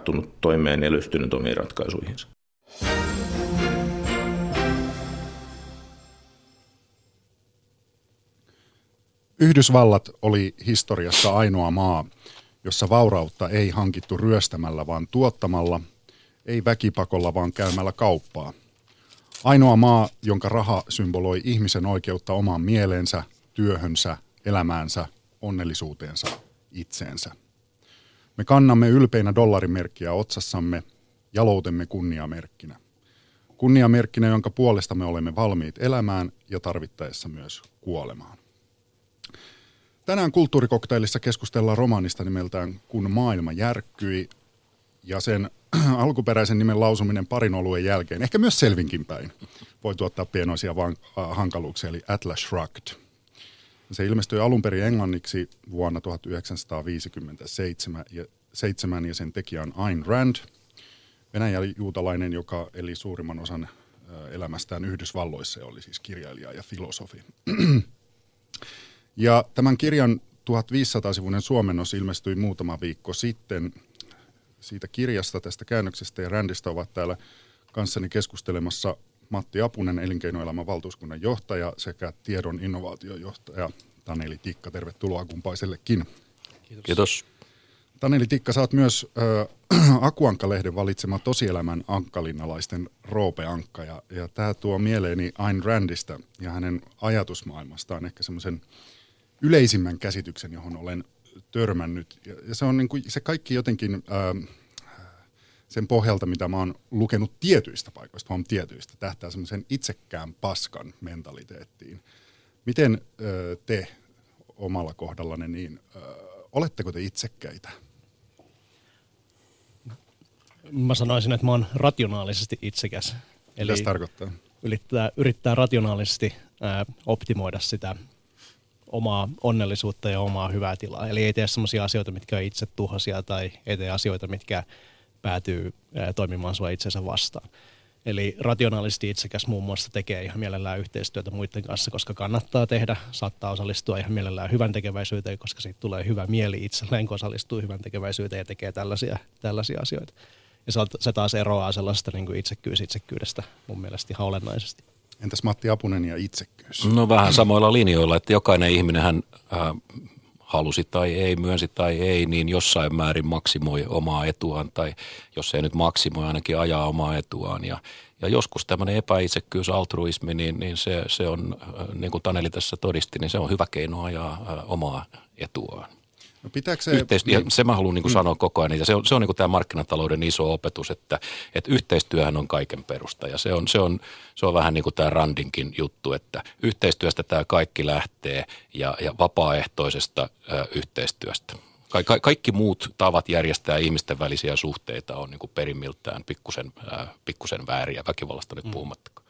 tarttunut toimeen ja lystynyt omiin ratkaisuihinsa. Yhdysvallat oli historiassa ainoa maa, jossa vaurautta ei hankittu ryöstämällä, vaan tuottamalla, ei väkipakolla, vaan käymällä kauppaa. Ainoa maa, jonka raha symboloi ihmisen oikeutta omaan mieleensä, työhönsä, elämäänsä, onnellisuuteensa, itseensä. Me kannamme ylpeinä dollarimerkkiä otsassamme, jaloutemme kunniamerkkinä. Kunniamerkkinä, jonka puolesta me olemme valmiit elämään ja tarvittaessa myös kuolemaan. Tänään kulttuurikoktailissa keskustellaan romaanista nimeltään Kun maailma järkkyi ja sen alkuperäisen nimen lausuminen parin oluen jälkeen, ehkä myös selvinkin päin, voi tuottaa pienoisia van- äh, hankaluuksia, eli Atlas Shrugged. Se ilmestyi alun perin englanniksi vuonna 1957 ja, 7, ja sen tekijä on Ayn Rand, Venäjän juutalainen, joka eli suurimman osan elämästään Yhdysvalloissa ja oli siis kirjailija ja filosofi. Ja tämän kirjan 1500-sivuinen suomennos ilmestyi muutama viikko sitten. Siitä kirjasta, tästä käännöksestä ja rändistä ovat täällä kanssani keskustelemassa Matti Apunen, elinkeinoelämän valtuuskunnan johtaja sekä tiedon innovaatiojohtaja Taneli Tikka. Tervetuloa kumpaisellekin. Kiitos. Kiitos. Taneli Tikka, sä oot myös äh, Akuankka-lehden valitsema tosielämän ankkalinnalaisten Roope Ankka. Ja, ja tämä tuo mieleeni Ayn Randista ja hänen ajatusmaailmastaan ehkä semmoisen – yleisimmän käsityksen, johon olen törmännyt. Ja se on niin kuin, se kaikki jotenkin ähm, sen pohjalta, mitä mä oon lukenut tietyistä paikoista, vaan tietyistä, tähtää semmoisen itsekään paskan mentaliteettiin. Miten äh, te omalla kohdallanne, niin äh, oletteko te itsekkäitä? Mä sanoisin, että mä oon rationaalisesti itsekäs. Eli Mitä tarkoittaa? Yrittää, yrittää rationaalisesti ää, optimoida sitä omaa onnellisuutta ja omaa hyvää tilaa. Eli ei tee sellaisia asioita, mitkä on itse tuhoisia tai ei tee asioita, mitkä päätyy toimimaan sua itsensä vastaan. Eli rationaalisesti itsekäs muun muassa tekee ihan mielellään yhteistyötä muiden kanssa, koska kannattaa tehdä, saattaa osallistua ihan mielellään hyvän tekeväisyyteen, koska siitä tulee hyvä mieli itselleen, kun osallistuu hyvän tekeväisyyteen ja tekee tällaisia, tällaisia asioita. Ja se taas eroaa sellaista niin kuin itsekkyys itsekkyydestä mun mielestä ihan olennaisesti. Entäs Matti Apunen ja itsekkyys? No vähän samoilla linjoilla, että jokainen ihminen hän äh, halusi tai ei, myönsi tai ei, niin jossain määrin maksimoi omaa etuaan tai jos ei nyt maksimoi, ainakin ajaa omaa etuaan. Ja, ja joskus tämmöinen epäitsekkyys, altruismi, niin, niin se, se on, äh, niin kuin Taneli tässä todisti, niin se on hyvä keino ajaa äh, omaa etuaan. No se... Yhteistyö, niin. se mä haluan niin kuin mm. sanoa koko ajan, ja se on, se on niin kuin tämä markkinatalouden iso opetus, että, että yhteistyöhän on kaiken perusta, ja se on, se on, se on vähän niin kuin tämä Randinkin juttu, että yhteistyöstä tämä kaikki lähtee, ja, ja vapaaehtoisesta ö, yhteistyöstä. Ka- ka- kaikki muut tavat järjestää ihmisten välisiä suhteita on niin kuin perimmiltään pikkusen, äh, pikkusen vääriä, väkivallasta nyt mm. puhumattakaan.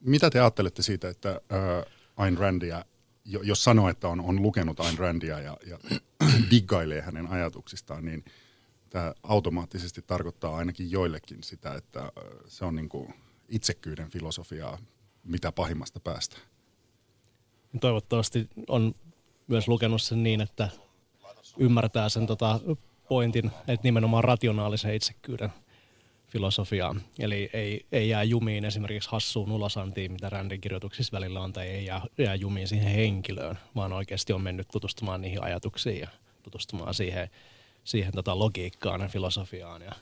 Mitä te ajattelette siitä, että äh, Ayn Randia jos sanoo, että on, on lukenut Ayn Randia ja, ja diggailee hänen ajatuksistaan, niin tämä automaattisesti tarkoittaa ainakin joillekin sitä, että se on niin kuin itsekkyyden filosofiaa mitä pahimmasta päästä. Toivottavasti on myös lukenut sen niin, että ymmärtää sen tota pointin, että nimenomaan rationaalisen itsekkyyden – filosofiaa. Eli ei, ei jää jumiin esimerkiksi hassuun ulosantiin, mitä Randin kirjoituksissa välillä on, tai ei jää, jää jumiin siihen henkilöön, vaan oikeasti on mennyt tutustumaan niihin ajatuksiin ja tutustumaan siihen, siihen tota logiikkaan ja filosofiaan ja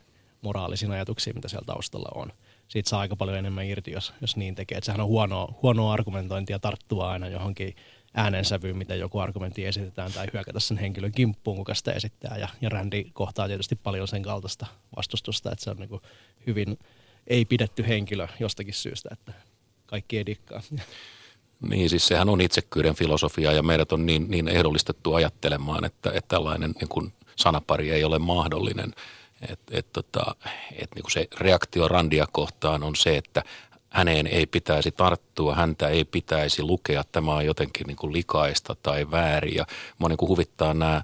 moraalisiin ajatuksiin, mitä siellä taustalla on. Siitä saa aika paljon enemmän irti, jos, jos niin tekee. Et sehän on huonoa, huonoa argumentointia tarttua aina johonkin äänensävyyn, miten joku argumentti esitetään, tai hyökätä sen henkilön kimppuun, kuka sitä esittää. Ja, ja Randy kohtaa tietysti paljon sen kaltaista vastustusta, että se on niin kuin hyvin ei pidetty henkilö jostakin syystä, että kaikki ei dikkaa. Niin, siis sehän on itsekyyden filosofia ja meidät on niin, niin ehdollistettu ajattelemaan, että, että tällainen niin kuin sanapari ei ole mahdollinen. Et, et, tota, et niin kuin se reaktio Randia kohtaan on se, että häneen ei pitäisi tarttua, häntä ei pitäisi lukea, tämä on jotenkin niin kuin likaista tai väärin. Ja mua niin kuin huvittaa nämä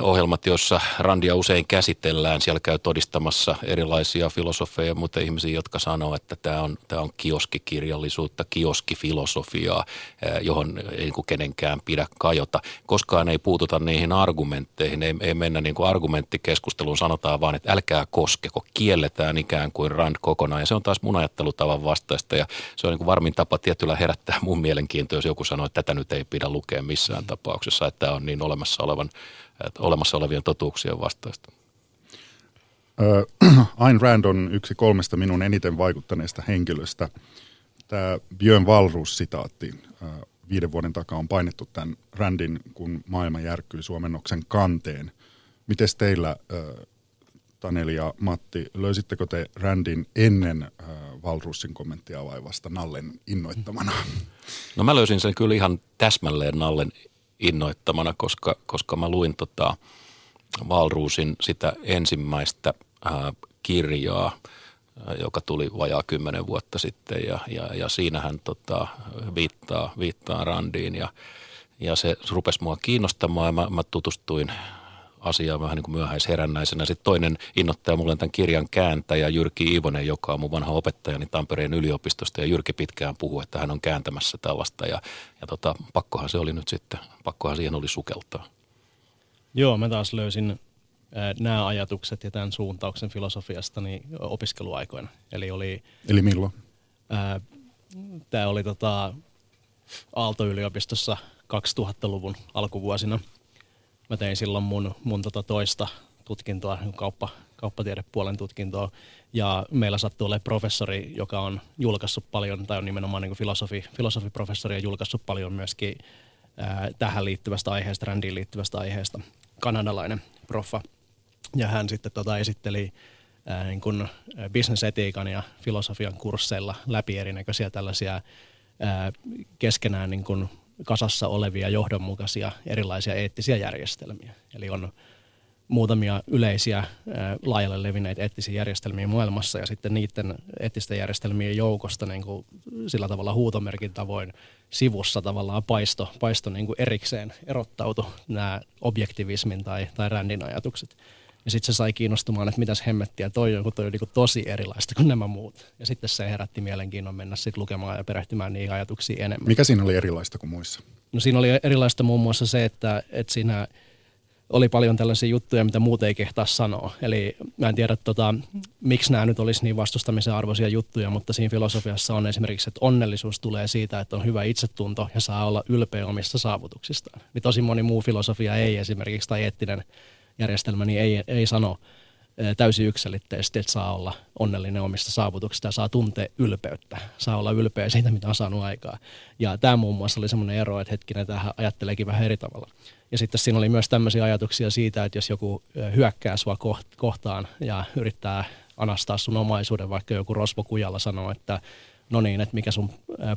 ohjelmat, joissa Randia usein käsitellään. Siellä käy todistamassa erilaisia filosofeja ja muita ihmisiä, jotka sanoo, että tämä on, tämä on kioskikirjallisuutta, kioskifilosofiaa, johon ei niin kenenkään pidä kajota. Koskaan ei puututa niihin argumentteihin, ei, ei mennä niin kuin argumenttikeskusteluun, sanotaan vaan, että älkää koskeko, kielletään ikään kuin Rand kokonaan. Ja se on taas mun ajattelutavan vastaista ja se on niin kuin varmin tapa tietyllä herättää mun mielenkiintoa, jos joku sanoo, että tätä nyt ei pidä lukea missään tapauksessa, että tämä on niin olemassa olevan olemassa olevien totuuksien vastaista. Ayn Rand on yksi kolmesta minun eniten vaikuttaneesta henkilöstä. Tämä Björn Walrus-sitaatti viiden vuoden takaa on painettu tämän Randin, kun maailma järkkyy suomennoksen kanteen. Miten teillä, Taneli ja Matti, löysittekö te Randin ennen Walrusin kommenttia vai vasta Nallen innoittamana? No mä löysin sen kyllä ihan täsmälleen Nallen innoittamana, koska, koska mä luin tota Valruusin sitä ensimmäistä ää, kirjaa, joka tuli vajaa kymmenen vuotta sitten ja, ja, ja siinä hän tota, viittaa, viittaa Randiin ja, ja se rupesi mua kiinnostamaan ja mä, mä tutustuin asiaa vähän niin kuin myöhäisherännäisenä. Sitten toinen innoittaja mulle tämän kirjan kääntäjä Jyrki Iivonen, joka on mun vanha opettajani Tampereen yliopistosta. Ja Jyrki pitkään puhuu, että hän on kääntämässä tällaista. Ja, ja tota, pakkohan se oli nyt sitten, pakkohan siihen oli sukeltaa. Joo, mä taas löysin nämä ajatukset ja tämän suuntauksen filosofiasta niin opiskeluaikoina. Eli, oli, Eli milloin? Tämä oli tota, Aalto-yliopistossa 2000-luvun alkuvuosina – mä tein silloin mun, mun tota toista tutkintoa, kauppa, kauppatiedepuolen tutkintoa. Ja meillä sattuu olemaan professori, joka on julkaissut paljon, tai on nimenomaan niin filosofi, filosofiprofessori ja julkaissut paljon myöskin ää, tähän liittyvästä aiheesta, rändiin liittyvästä aiheesta, kanadalainen proffa. Ja hän sitten tota esitteli ää, niin kuin bisnesetiikan ja filosofian kursseilla läpi erinäköisiä tällaisia ää, keskenään niin kuin kasassa olevia johdonmukaisia erilaisia eettisiä järjestelmiä. Eli on muutamia yleisiä laajalle levinneitä eettisiä järjestelmiä maailmassa ja sitten niiden eettisten järjestelmien joukosta niin kuin sillä tavalla huutomerkin tavoin sivussa tavallaan paisto, paisto niin kuin erikseen erottautu nämä objektivismin tai, tai rändin ajatukset. Ja sitten se sai kiinnostumaan, että mitäs hemmettiä toi on, kun toi on niin tosi erilaista kuin nämä muut. Ja sitten se herätti mielenkiinnon mennä sitten lukemaan ja perehtymään niihin ajatuksiin enemmän. Mikä siinä oli erilaista kuin muissa? No siinä oli erilaista muun muassa se, että, että siinä oli paljon tällaisia juttuja, mitä muut ei kehtaa sanoa. Eli mä en tiedä, tota, miksi nämä nyt olisi niin vastustamisen arvoisia juttuja, mutta siinä filosofiassa on esimerkiksi, että onnellisuus tulee siitä, että on hyvä itsetunto ja saa olla ylpeä omista saavutuksistaan. Niin tosi moni muu filosofia ei esimerkiksi, tai eettinen järjestelmä niin ei, ei sano täysin yksilitteisesti, että saa olla onnellinen omista saavutuksista ja saa tuntea ylpeyttä. Saa olla ylpeä siitä, mitä on saanut aikaa. Ja tämä muun muassa oli semmoinen ero, että hetkinen, tähän ajatteleekin vähän eri tavalla. Ja sitten siinä oli myös tämmöisiä ajatuksia siitä, että jos joku hyökkää sua kohtaan ja yrittää anastaa sun omaisuuden, vaikka joku Rosvo Kujalla sanoo, että no niin, että mikä sun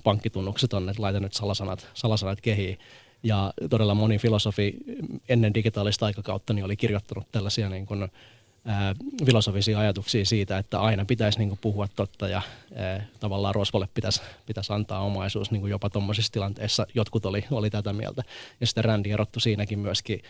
pankkitunnukset on, että laita nyt salasanat, salasanat kehiin, ja todella moni filosofi ennen digitaalista aikakautta niin oli kirjoittanut tällaisia niin kuin, ää, filosofisia ajatuksia siitä, että aina pitäisi niin kuin, puhua totta ja ää, tavallaan rosvolle pitäisi, pitäisi antaa omaisuus niin kuin jopa tuommoisissa tilanteissa. Jotkut oli, oli tätä mieltä. Ja sitten Randi erottu siinäkin myöskin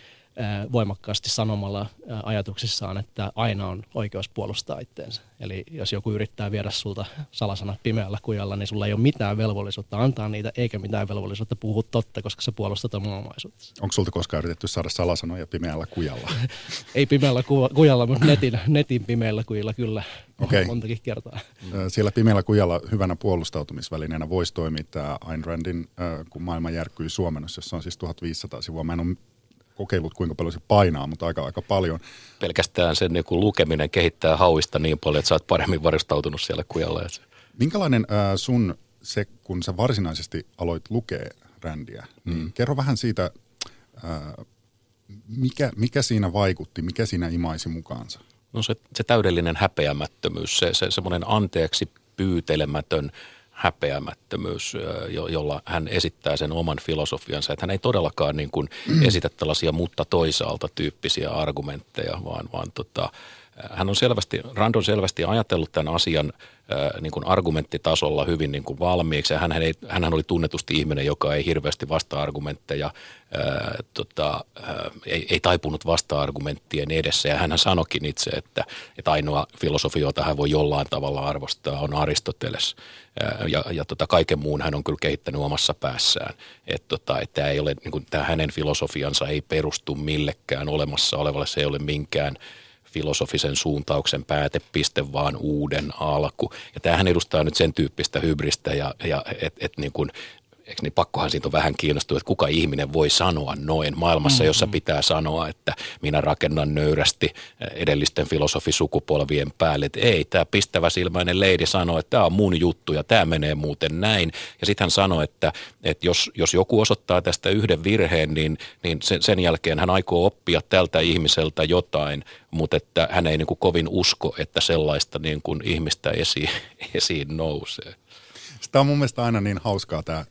voimakkaasti sanomalla ajatuksissaan, että aina on oikeus puolustaa itteensä. Eli jos joku yrittää viedä sulta salasanat pimeällä kujalla, niin sulla ei ole mitään velvollisuutta antaa niitä, eikä mitään velvollisuutta puhua totta, koska sä puolustat omaa omaisuutta. Onko sulta koskaan yritetty saada salasanoja pimeällä kujalla? ei pimeällä ku- kujalla, mutta netin, netin pimeällä kujilla kyllä okay. montakin kertaa. Siellä pimeällä kujalla hyvänä puolustautumisvälineenä voisi toimia tämä Ayn Randin, kun maailma järkyy suomennossa, jossa on siis 1500 sivua. Mä en ole kokeillut, kuinka paljon se painaa, mutta aika, aika paljon. Pelkästään sen niin lukeminen kehittää hauista niin paljon, että sä oot paremmin varustautunut siellä kujalla. Minkälainen äh, sun se, kun sä varsinaisesti aloit lukea rändiä, niin mm. kerro vähän siitä, äh, mikä, mikä siinä vaikutti, mikä siinä imaisi mukaansa? No se, se täydellinen häpeämättömyys, se, se semmoinen anteeksi pyytelemätön häpeämättömyys, jo, jolla hän esittää sen oman filosofiansa. Että hän ei todellakaan niin kuin esitä tällaisia mutta toisaalta tyyppisiä argumentteja, vaan, vaan tota, hän on selvästi, Rand on selvästi ajatellut tämän asian niin kuin argumenttitasolla hyvin niin kuin valmiiksi. Hän, hän, ei, hän oli tunnetusti ihminen, joka ei hirveästi vasta-argumentteja, ää, tota, ää, ei, ei taipunut vasta-argumenttien edessä. Ja hän sanokin itse, että, että ainoa filosofi, jota hän voi jollain tavalla arvostaa, on Aristoteles. Ja ja tota, kaiken muun hän on kyllä kehittänyt omassa päässään. Että tota, et tämä, ei ole, niin kuin, tämä hänen filosofiansa ei perustu millekään olemassa olevalle, se ei ole minkään – filosofisen suuntauksen päätepiste, vaan uuden alku. Ja tämähän edustaa nyt sen tyyppistä hybristä, ja, ja että et niin eikö niin pakkohan siitä on vähän kiinnostunut, että kuka ihminen voi sanoa noin maailmassa, jossa mm-hmm. pitää sanoa, että minä rakennan nöyrästi edellisten filosofisukupolvien päälle. Että ei, tämä pistävä silmäinen leidi sanoo, että tämä on mun juttu ja tämä menee muuten näin. Ja sitten hän sanoi, että, että jos, jos joku osoittaa tästä yhden virheen, niin, niin sen, sen jälkeen hän aikoo oppia tältä ihmiseltä jotain, mutta että hän ei niin kuin kovin usko, että sellaista niin kuin ihmistä esiin, esiin nousee. Sitä on mun mielestä aina niin hauskaa tämä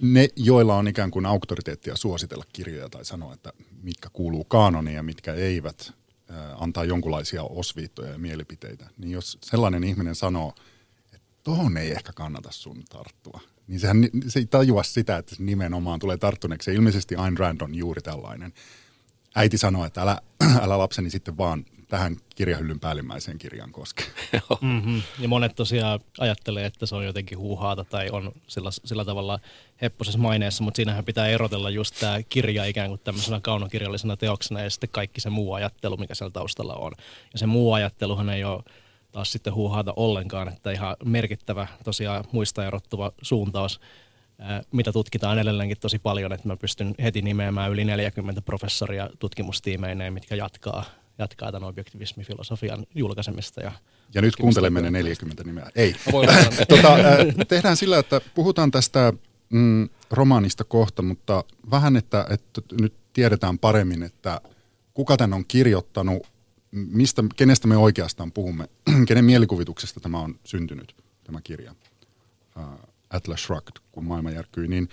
ne, joilla on ikään kuin auktoriteettia suositella kirjoja tai sanoa, että mitkä kuuluu kanoniin ja mitkä eivät, antaa jonkunlaisia osviittoja ja mielipiteitä, niin jos sellainen ihminen sanoo, että tohon ei ehkä kannata sun tarttua, niin sehän se ei tajua sitä, että se nimenomaan tulee tarttuneeksi. Ilmeisesti Ayn Rand on juuri tällainen. Äiti sanoo, että älä, älä lapseni sitten vaan tähän kirjahyllyn päällimmäiseen kirjan koske. mm-hmm. Ja monet tosiaan ajattelee, että se on jotenkin huuhaata tai on sillä, sillä tavalla hepposessa maineessa, mutta siinähän pitää erotella just tämä kirja ikään kuin tämmöisenä kaunokirjallisena teoksena ja sitten kaikki se muu ajattelu, mikä siellä taustalla on. Ja se muu ajatteluhan ei ole taas sitten huuhaata ollenkaan, että ihan merkittävä tosiaan muista erottuva suuntaus mitä tutkitaan edelleenkin tosi paljon, että mä pystyn heti nimeämään yli 40 professoria tutkimustiimeineen, mitkä jatkaa jatkaa tämän objektivismifilosofian julkaisemista. Ja, ja nyt kuuntelemme ne 40 nimeä. Ei. tota, tehdään sillä, että puhutaan tästä mm, romaanista kohta, mutta vähän, että, että nyt tiedetään paremmin, että kuka tämän on kirjoittanut, mistä, kenestä me oikeastaan puhumme, kenen mielikuvituksesta tämä on syntynyt, tämä kirja, Atlas Shrugged, kun maailma järkyi, niin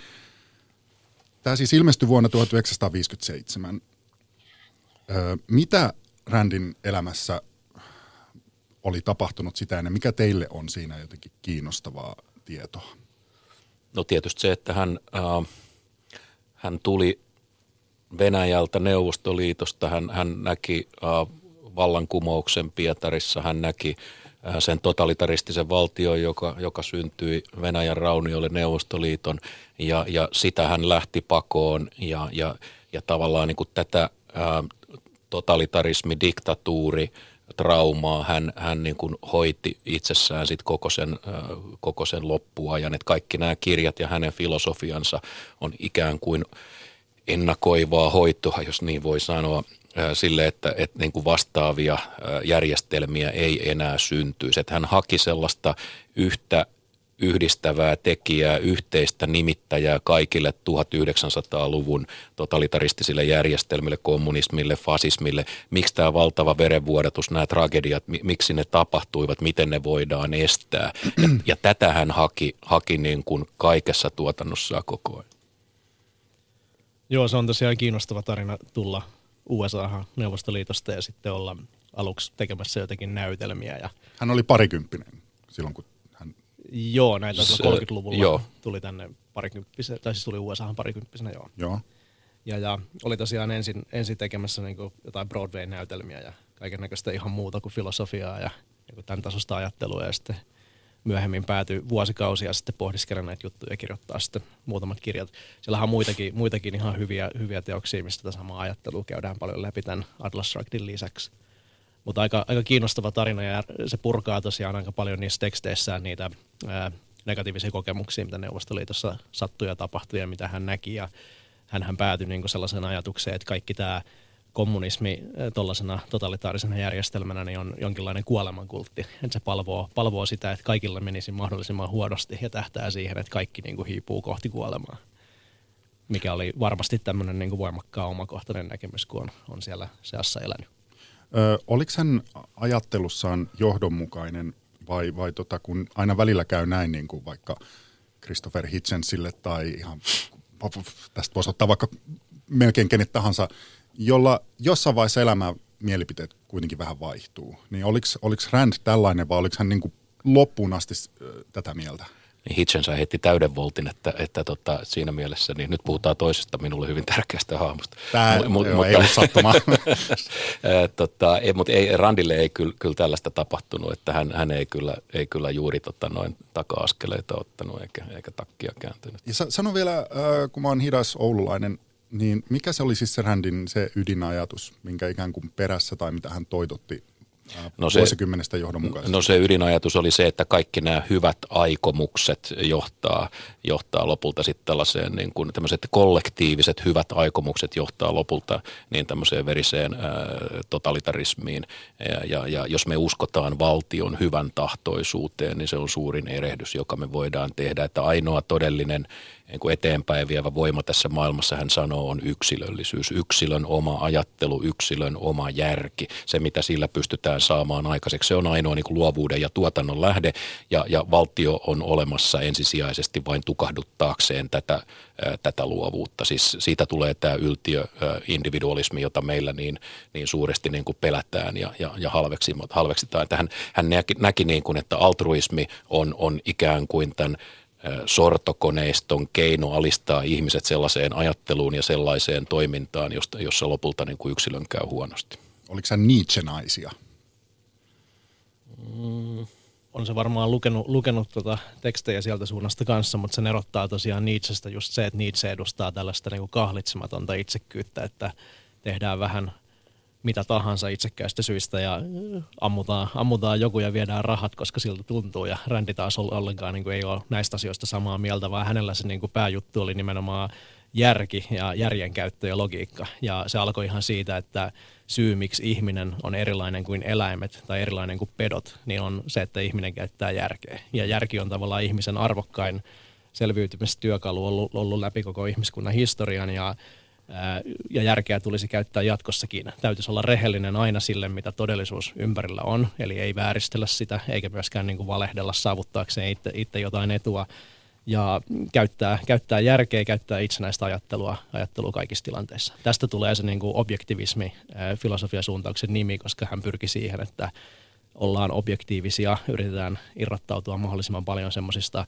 tämä siis ilmestyi vuonna 1957. Ö, mitä Randin elämässä oli tapahtunut sitä ennen? Mikä teille on siinä jotenkin kiinnostavaa tietoa? No tietysti se, että hän, äh, hän tuli Venäjältä, Neuvostoliitosta, hän, hän näki äh, vallankumouksen Pietarissa, hän näki äh, sen totalitaristisen valtion, joka, joka syntyi Venäjän raunioille Neuvostoliiton, ja, ja sitä hän lähti pakoon, ja, ja, ja tavallaan niin kuin tätä äh, totalitarismi, diktatuuri, traumaa hän, hän niin kuin hoiti itsessään sit koko, sen, koko sen loppuajan. Et kaikki nämä kirjat ja hänen filosofiansa on ikään kuin ennakoivaa hoitoa, jos niin voi sanoa, sille, että, että niin kuin vastaavia järjestelmiä ei enää syntyisi. Että hän haki sellaista yhtä yhdistävää tekijää, yhteistä nimittäjää kaikille 1900-luvun totalitaristisille järjestelmille, kommunismille, fasismille. Miksi tämä valtava verenvuodatus, nämä tragediat, miksi ne tapahtuivat, miten ne voidaan estää. Ja, ja tätä hän haki, haki niin kuin kaikessa tuotannossa koko ajan. Joo, se on tosiaan kiinnostava tarina tulla USA Neuvostoliitosta ja sitten olla aluksi tekemässä jotenkin näytelmiä. Ja... Hän oli parikymppinen silloin, kun Joo, näitä 30-luvulla joo. tuli tänne parikymppisenä, tai siis tuli USAhan parikymppisenä, joo. joo. Ja, ja oli tosiaan ensin, ensin tekemässä niin kuin jotain Broadway-näytelmiä ja kaiken näköistä ihan muuta kuin filosofiaa ja niin kuin tämän tasosta ajattelua ja sitten myöhemmin päätyi vuosikausia sitten pohdiskella näitä juttuja ja kirjoittaa sitten muutamat kirjat. Siellä on muitakin, muitakin ihan hyviä, hyviä teoksia, mistä tätä samaa ajattelua käydään paljon läpi tämän Atlas Shruggedin lisäksi. Mutta aika, aika kiinnostava tarina ja se purkaa tosiaan aika paljon niissä teksteissään niitä ää, negatiivisia kokemuksia, mitä Neuvostoliitossa sattui ja tapahtui ja mitä hän näki. Ja hän päätyi niin sellaiseen ajatukseen, että kaikki tämä kommunismi tuollaisena totalitaarisena järjestelmänä niin on jonkinlainen kuolemankultti. Että se palvoo, palvoo sitä, että kaikilla menisi mahdollisimman huonosti ja tähtää siihen, että kaikki niin kuin hiipuu kohti kuolemaa. Mikä oli varmasti tämmöinen niin voimakkaan omakohtainen näkemys, kun on, on siellä seassa elänyt. Ö, oliko hän ajattelussaan johdonmukainen vai, vai tota, kun aina välillä käy näin niin kuin vaikka Christopher Hitchensille tai ihan, tästä voisi ottaa vaikka melkein kenet tahansa, jolla jossain vaiheessa elämää mielipiteet kuitenkin vähän vaihtuu. Niin oliko, oliko Rand tällainen vai oliko hän niin kuin loppuun asti tätä mieltä? Niin Hitchensä heitti täyden voltin, että, että tota, siinä mielessä, niin nyt puhutaan toisesta minulle hyvin tärkeästä hahmosta. Tämä M- joo, mutta, ei sattumaa. tota, ei, mutta ei, Randille ei kyllä, kyllä tällaista tapahtunut, että hän, hän ei, kyllä, ei kyllä juuri tota, noin taka-askeleita ottanut eikä, eikä takkia kääntynyt. Ja sano vielä, äh, kun mä oon hidas oululainen, niin mikä se oli siis se Randin se ydinajatus, minkä ikään kuin perässä tai mitä hän toitotti no se, vuosikymmenestä johdonmukaisesti? No se ydinajatus oli se, että kaikki nämä hyvät aikomukset johtaa, johtaa lopulta sitten tällaiseen niin kuin tämmöiset kollektiiviset hyvät aikomukset johtaa lopulta niin tämmöiseen veriseen ää, totalitarismiin. Ja, ja, ja jos me uskotaan valtion hyvän tahtoisuuteen, niin se on suurin erehdys, joka me voidaan tehdä. Että ainoa todellinen niin kuin eteenpäin vievä voima tässä maailmassa, hän sanoo, on yksilöllisyys, yksilön oma ajattelu, yksilön oma järki. Se, mitä sillä pystytään saamaan aikaiseksi, se on ainoa niin kuin luovuuden ja tuotannon lähde, ja, ja valtio on olemassa ensisijaisesti vain tukahduttaakseen tätä, ää, tätä luovuutta. Siis siitä tulee tämä yltiö-individualismi, jota meillä niin, niin suuresti niin kuin pelätään ja, ja, ja halveksitaan. Että hän, hän näki, näki niin kuin, että altruismi on, on ikään kuin tämän sortokoneiston keino alistaa ihmiset sellaiseen ajatteluun ja sellaiseen toimintaan, josta, jossa lopulta niin kuin yksilön käy huonosti. Oliko sä Nietzschenaisia? Mm, on se varmaan lukenut, lukenut tuota tekstejä sieltä suunnasta kanssa, mutta se erottaa tosiaan Nietzschestä just se, että Nietzsche edustaa tällaista niin kuin kahlitsematonta itsekkyyttä, että tehdään vähän – mitä tahansa itsekkäistä syistä ja äh, ammutaan, ammutaan joku ja viedään rahat, koska siltä tuntuu. Ja Rändi taas ollenkaan niin kuin ei ole näistä asioista samaa mieltä, vaan hänellä se niin kuin pääjuttu oli nimenomaan järki ja järjenkäyttö ja logiikka. Ja se alkoi ihan siitä, että syy, miksi ihminen on erilainen kuin eläimet tai erilainen kuin pedot, niin on se, että ihminen käyttää järkeä. Ja järki on tavallaan ihmisen arvokkain selviytymistyökalu ollut, ollut läpi koko ihmiskunnan historian ja ja järkeä tulisi käyttää jatkossakin. Täytyisi olla rehellinen aina sille, mitä todellisuus ympärillä on, eli ei vääristellä sitä, eikä myöskään niin kuin valehdella saavuttaakseen itse, itse jotain etua, ja käyttää, käyttää järkeä, käyttää itsenäistä ajattelua, ajattelua kaikissa tilanteissa. Tästä tulee se niin kuin objektivismi filosofiasuuntauksen nimi, koska hän pyrki siihen, että ollaan objektiivisia, yritetään irrottautua mahdollisimman paljon semmoisista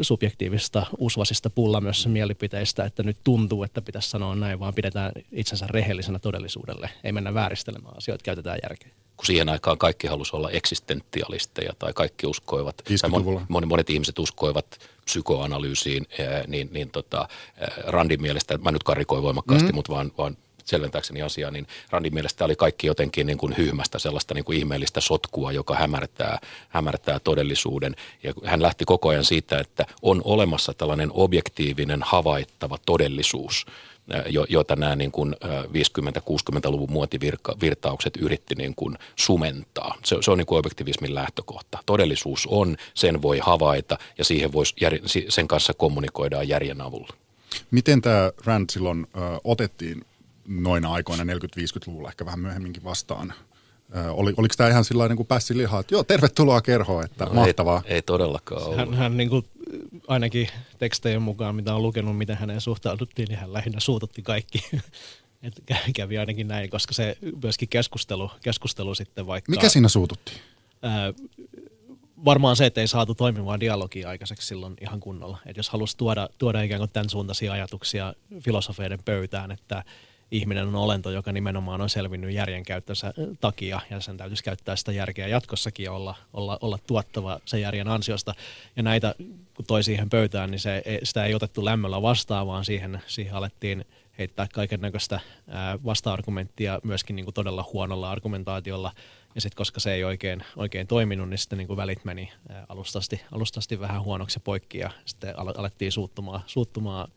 subjektiivista usvasista pullamössä mielipiteistä, että nyt tuntuu, että pitäisi sanoa näin, vaan pidetään itsensä rehellisenä todellisuudelle. Ei mennä vääristelemään asioita, käytetään järkeä. Kun siihen aikaan kaikki halusi olla eksistentialisteja tai kaikki uskoivat, tai monet, monet ihmiset uskoivat psykoanalyysiin, niin, niin tota, Randin mielestä, mä nyt karikoin voimakkaasti, mm. mutta vaan, vaan selventääkseni asiaa, niin Randin mielestä oli kaikki jotenkin niin kuin hyhmästä, sellaista niin kuin ihmeellistä sotkua, joka hämärtää, hämärtää todellisuuden. Ja hän lähti koko ajan siitä, että on olemassa tällainen objektiivinen, havaittava todellisuus, jota nämä niin kuin 50-60-luvun muotivirtaukset yritti niin kuin sumentaa. Se, se on niin kuin objektivismin lähtökohta. Todellisuus on, sen voi havaita ja siihen voisi, sen kanssa kommunikoidaan järjen avulla. Miten tämä Rand silloin ö, otettiin noina aikoina 40-50-luvulla ehkä vähän myöhemminkin vastaan. Oli, oliko tämä ihan sillä niin kuin pässi lihaa, että joo, tervetuloa kerhoon, että no, mahtavaa. Ei, ei todellakaan ollut. Hän, hän niin kuin, ainakin tekstejä mukaan, mitä on lukenut, miten häneen suhtauduttiin, niin hän lähinnä suututti kaikki. että kävi ainakin näin, koska se myöskin keskustelu, keskustelu sitten vaikka... Mikä siinä suututti? Ää, varmaan se, että ei saatu toimivaa dialogia aikaiseksi silloin ihan kunnolla. Että jos halusi tuoda, tuoda ikään kuin tämän suuntaisia ajatuksia filosofeiden pöytään, että ihminen on olento, joka nimenomaan on selvinnyt järjenkäyttönsä takia ja sen täytyisi käyttää sitä järkeä jatkossakin ja olla, olla, olla tuottava sen järjen ansiosta. Ja näitä, kun toi siihen pöytään, niin se, sitä ei otettu lämmöllä vastaan, vaan siihen, siihen alettiin heittää kaiken näköistä vasta-argumenttia myöskin niin kuin todella huonolla argumentaatiolla. Ja sitten koska se ei oikein, oikein toiminut, niin sitten niin kuin välit meni alustasti, alustasti vähän huonoksi poikki ja sitten alettiin suuttumaan, suuttumaan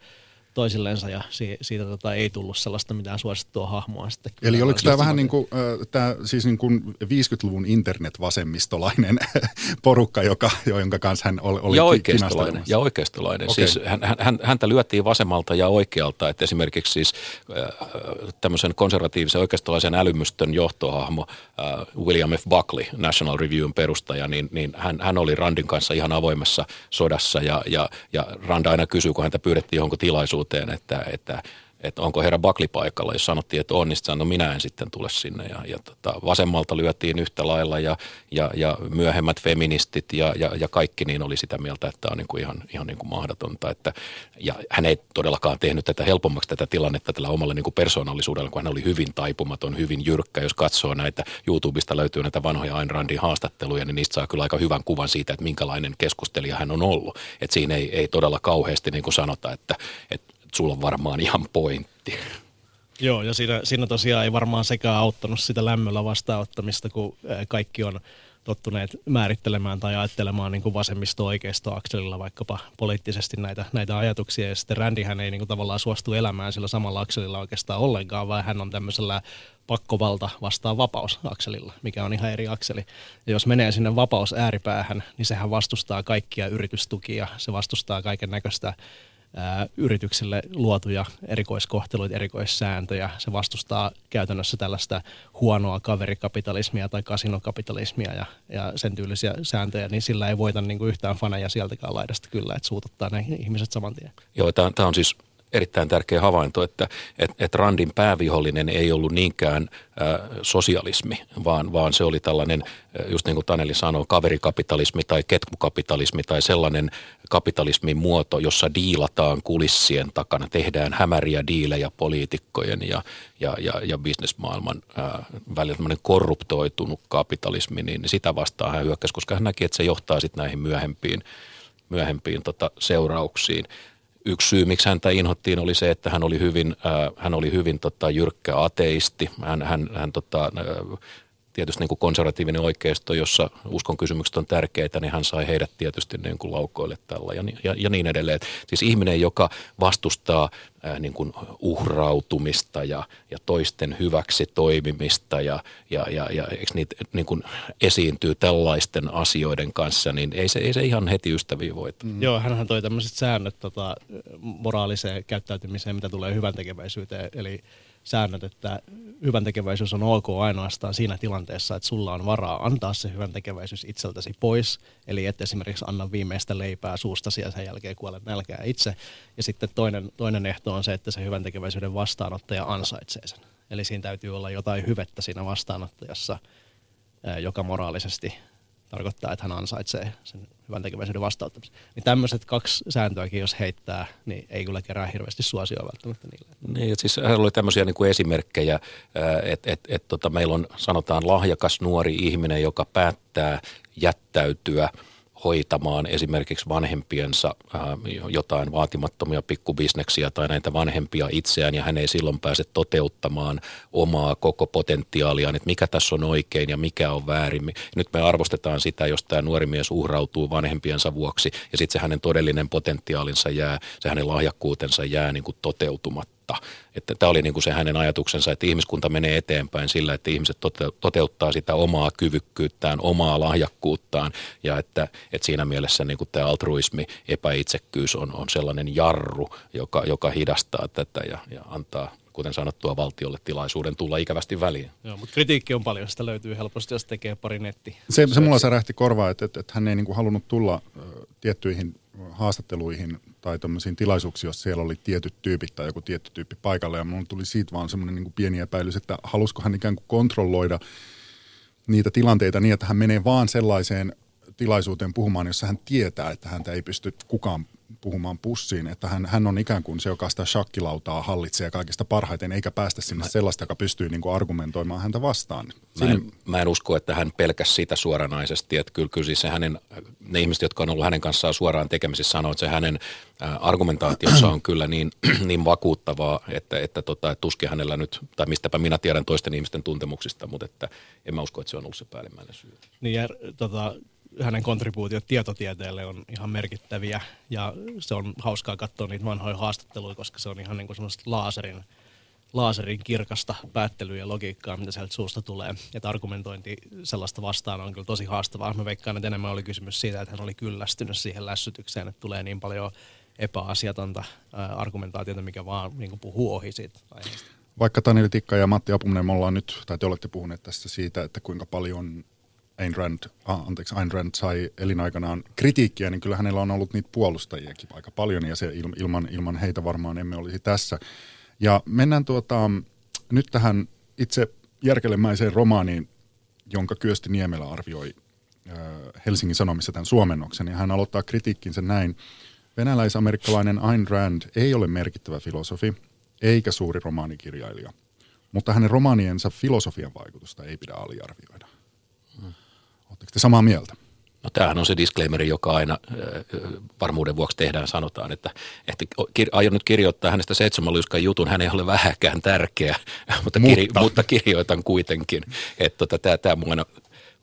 toisillensa ja si- siitä tota, ei tullut sellaista mitään suosittua hahmoa. Sitten Eli oliko tämä vähän niin kuin, äh, siis niin kuin 50-luvun internet-vasemmistolainen porukka, joka, jonka kanssa hän oli, oli ja oikeistolainen, ja oikeistolainen. Okay. Siis hän, hän, häntä lyötiin vasemmalta ja oikealta, että esimerkiksi siis äh, tämmöisen konservatiivisen oikeistolaisen älymystön johtohahmo äh, William F. Buckley, National Reviewn perustaja, niin, niin hän, hän oli Randin kanssa ihan avoimessa sodassa ja, ja, ja Rand aina kysyi, kun häntä pyydettiin johonkin tilaisuuteen, tilaisuuteen, että, että että onko herra Bakli paikalla, jos sanottiin, että on, niin no minä en sitten tule sinne. Ja, ja tota, vasemmalta lyötiin yhtä lailla ja, ja, ja myöhemmät feministit ja, ja, ja kaikki niin oli sitä mieltä, että tämä on niin kuin ihan, ihan niin kuin mahdotonta. Että, ja hän ei todellakaan tehnyt tätä helpommaksi tätä tilannetta tällä omalla niin kuin persoonallisuudella, kun hän oli hyvin taipumaton, hyvin jyrkkä. Jos katsoo näitä, YouTubesta löytyy näitä vanhoja Ayn Randin haastatteluja, niin niistä saa kyllä aika hyvän kuvan siitä, että minkälainen keskustelija hän on ollut. Että siinä ei, ei todella kauheasti niin kuin sanota, että, että sulla on varmaan ihan pointti. Joo, ja siinä, siinä tosiaan ei varmaan sekään auttanut sitä lämmöllä vastaanottamista, kun kaikki on tottuneet määrittelemään tai ajattelemaan niin vasemmisto-oikeisto-akselilla vaikkapa poliittisesti näitä, näitä ajatuksia. Ja sitten Randyhän ei niin kuin tavallaan suostu elämään sillä samalla akselilla oikeastaan ollenkaan, vaan hän on tämmöisellä pakkovalta vastaan vapausakselilla, mikä on ihan eri akseli. Ja jos menee sinne vapaus ääripäähän, niin sehän vastustaa kaikkia yritystukia, se vastustaa kaiken näköistä yrityksille luotuja erikoiskohteluita, erikoissääntöjä. Se vastustaa käytännössä tällaista huonoa kaverikapitalismia tai kasinokapitalismia ja, ja sen tyylisiä sääntöjä, niin sillä ei voita niin kuin yhtään faneja sieltäkään laidasta kyllä, että suututtaa ne ihmiset saman tien. Joo, tämä on siis erittäin tärkeä havainto, että et, et Randin päävihollinen ei ollut niinkään ä, sosialismi, vaan, vaan se oli tällainen, just niin kuin Taneli sanoi, kaverikapitalismi tai ketkukapitalismi tai sellainen kapitalismin muoto, jossa diilataan kulissien takana, tehdään hämäriä diilejä poliitikkojen ja, ja, ja, ja bisnesmaailman välillä, korruptoitunut kapitalismi, niin sitä vastaan hän hyökkäsi, koska hän näki, että se johtaa sitten näihin myöhempiin, myöhempiin tota, seurauksiin yksi syy, miksi häntä inhottiin, oli se, että hän oli hyvin, äh, hän oli hyvin tota, jyrkkä ateisti. Hän, hän, hän tota, äh, tietysti niin kuin konservatiivinen oikeisto, jossa uskon kysymykset on tärkeitä, niin hän sai heidät tietysti niin kuin laukoille tällä ja, ja, ja niin edelleen. Siis ihminen, joka vastustaa ää, niin kuin uhrautumista ja, ja toisten hyväksi toimimista ja, ja, ja, ja eikö niitä niin kuin esiintyy tällaisten asioiden kanssa, niin ei se, ei se ihan heti ystäviä voita. Mm. Joo, hänhän toi tämmöiset säännöt tota, moraaliseen käyttäytymiseen, mitä tulee hyvän tekeväisyyteen, eli säännöt, että hyvän tekeväisyys on ok ainoastaan siinä tilanteessa, että sulla on varaa antaa se hyvän tekeväisyys itseltäsi pois. Eli et esimerkiksi anna viimeistä leipää suustasi ja sen jälkeen kuolet nälkää itse. Ja sitten toinen, toinen ehto on se, että se hyvän tekeväisyyden vastaanottaja ansaitsee sen. Eli siinä täytyy olla jotain hyvettä siinä vastaanottajassa, joka moraalisesti tarkoittaa, että hän ansaitsee sen hyvän tekeväisyyden vastauttamisen. Niin tämmöiset kaksi sääntöäkin, jos heittää, niin ei kyllä kerää hirveästi suosioa välttämättä niille. Niin, että siis hän oli tämmöisiä niin kuin esimerkkejä, että et, et, tota, meillä on sanotaan lahjakas nuori ihminen, joka päättää jättäytyä – hoitamaan esimerkiksi vanhempiensa äh, jotain vaatimattomia pikkubisneksiä tai näitä vanhempia itseään ja hän ei silloin pääse toteuttamaan omaa koko potentiaaliaan, että mikä tässä on oikein ja mikä on väärin. Nyt me arvostetaan sitä, jos tämä nuori mies uhrautuu vanhempiensa vuoksi ja sitten se hänen todellinen potentiaalinsa jää, se hänen lahjakkuutensa jää niin kuin toteutumatta kautta. Että tämä oli niin kuin se hänen ajatuksensa, että ihmiskunta menee eteenpäin sillä, että ihmiset toteuttaa sitä omaa kyvykkyyttään, omaa lahjakkuuttaan ja että, että siinä mielessä niin kuin tämä altruismi, epäitsekkyys on, on sellainen jarru, joka, joka hidastaa tätä ja, ja antaa kuten sanottua, valtiolle tilaisuuden tulla ikävästi väliin. Joo, mutta kritiikki on paljon, sitä löytyy helposti, jos tekee pari netti. Se, se mulla särähti korvaa, että, että, että hän ei niin kuin halunnut tulla tiettyihin haastatteluihin tai tämmöisiin tilaisuuksiin, jos siellä oli tietyt tyypit tai joku tietty tyyppi paikalle. Ja mulla tuli siitä vaan semmoinen niin pieni epäilys, että halusko hän ikään kuin kontrolloida niitä tilanteita niin, että hän menee vaan sellaiseen tilaisuuteen puhumaan, jossa hän tietää, että häntä ei pysty kukaan puhumaan pussiin, että hän, hän on ikään kuin se, joka sitä shakkilautaa hallitsee kaikista parhaiten, eikä päästä sinne mä, sellaista, joka pystyy niin kuin argumentoimaan häntä vastaan. Mä en, mä en usko, että hän pelkäsi sitä suoranaisesti, että kyllä, kyllä siis se hänen, ne ihmiset, jotka on ollut hänen kanssaan suoraan tekemisissä, sanoo, että se hänen argumentaationsa on kyllä niin, niin vakuuttavaa, että, että, tota, että tuskin hänellä nyt, tai mistäpä minä tiedän toisten ihmisten tuntemuksista, mutta että en mä usko, että se on ollut se päällimmäinen syy. Niin ja tota, hänen kontribuutiot tietotieteelle on ihan merkittäviä ja se on hauskaa katsoa niitä vanhoja haastatteluja, koska se on ihan niin kuin semmoista laaserin, laaserin kirkasta päättelyä ja logiikkaa, mitä sieltä suusta tulee. Että argumentointi sellaista vastaan on kyllä tosi haastavaa. Mä veikkaan, että enemmän oli kysymys siitä, että hän oli kyllästynyt siihen lässytykseen, että tulee niin paljon epäasiatonta argumentaatiota, mikä vaan niin kuin puhuu ohi siitä aiheesta. Vaikka Taneli Tikka ja Matti Apuminen, me ollaan nyt, tai te olette puhuneet tässä siitä, että kuinka paljon Ayn Rand, ah, anteeksi, Ayn Rand sai elinaikanaan kritiikkiä, niin kyllä hänellä on ollut niitä puolustajiakin aika paljon ja se ilman, ilman heitä varmaan emme olisi tässä. Ja mennään tuota, nyt tähän itse järkelemäiseen romaaniin, jonka Kyösti Niemelä arvioi Helsingin Sanomissa tämän suomennoksen. Ja hän aloittaa kritiikkinsä näin. Venäläis-amerikkalainen Ayn Rand ei ole merkittävä filosofi, eikä suuri romaanikirjailija. Mutta hänen romaaniensa filosofian vaikutusta ei pidä aliarvioida. Oletteko te samaa mieltä? No tämähän on se disclaimeri, joka aina varmuuden vuoksi tehdään, sanotaan, että, että aion nyt kirjoittaa hänestä seitsemänliuskan jutun, hän ei ole vähäkään tärkeä, mutta, kirjo, mutta. mutta kirjoitan kuitenkin. Että tota, tämä, tämä mua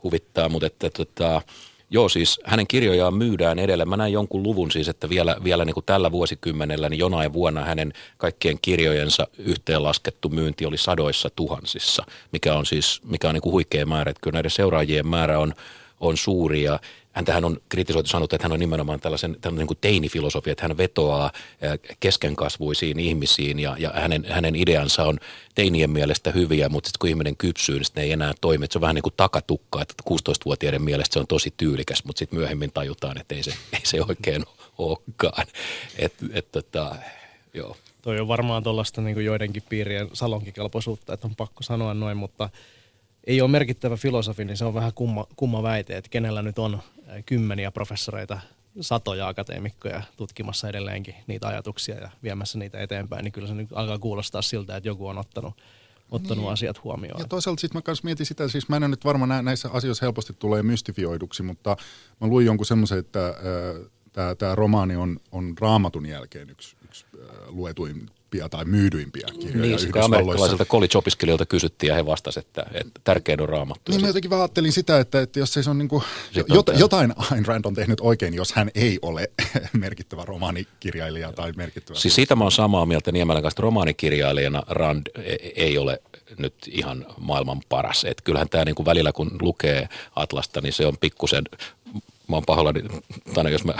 huvittaa, mutta että tota, Joo, siis hänen kirjojaan myydään edelleen. Mä näin jonkun luvun siis, että vielä, vielä niin kuin tällä vuosikymmenellä, niin jonain vuonna hänen kaikkien kirjojensa yhteenlaskettu myynti oli sadoissa tuhansissa, mikä on siis mikä on niin kuin huikea määrä. Että kyllä näiden seuraajien määrä on, on suuri ja häntähän on kritisoitu sanottu, että hän on nimenomaan tällaisen, tällainen niin kuin teinifilosofia, että hän vetoaa keskenkasvuisiin ihmisiin ja, ja hänen, hänen ideansa on teinien mielestä hyviä, mutta sitten kun ihminen kypsyy, niin ne ei enää toimi. se on vähän niin kuin takatukka, että 16-vuotiaiden mielestä se on tosi tyylikäs, mutta sitten myöhemmin tajutaan, että ei se, ei se oikein olekaan. Et, et, tota, joo. Toi on varmaan tuollaista niin joidenkin piirien salonkikelpoisuutta, että on pakko sanoa noin, mutta ei ole merkittävä filosofi, niin se on vähän kumma, kumma väite, että kenellä nyt on kymmeniä professoreita, satoja akateemikkoja tutkimassa edelleenkin niitä ajatuksia ja viemässä niitä eteenpäin, niin kyllä se nyt alkaa kuulostaa siltä, että joku on ottanut ottanut niin. asiat huomioon. Ja toisaalta sitten mä myös mietin sitä, siis mä en nyt varmaan näissä asioissa helposti tulee mystifioiduksi, mutta mä luin jonkun semmoisen, että äh, tämä romaani on, on raamatun jälkeen yksi, yksi äh, luetuin suosituimpia tai myydyimpiä kirjoja Niin, sitä amerikkalaisilta college-opiskelijoilta kysyttiin ja he vastasivat, että, että tärkein on raamattu. Niin mä jotenkin vaan ajattelin sitä, että, että jos se on niin kuin, jot, jotain Ayn Rand on tehnyt oikein, jos hän ei ole merkittävä romaanikirjailija tai merkittävä. Siis siitä mä oon samaa mieltä Niemelän kanssa, että romaanikirjailijana Rand e- ei ole nyt ihan maailman paras. Et kyllähän tämä niinku välillä kun lukee Atlasta, niin se on pikkusen mä oon pahoillani, Tana, jos mä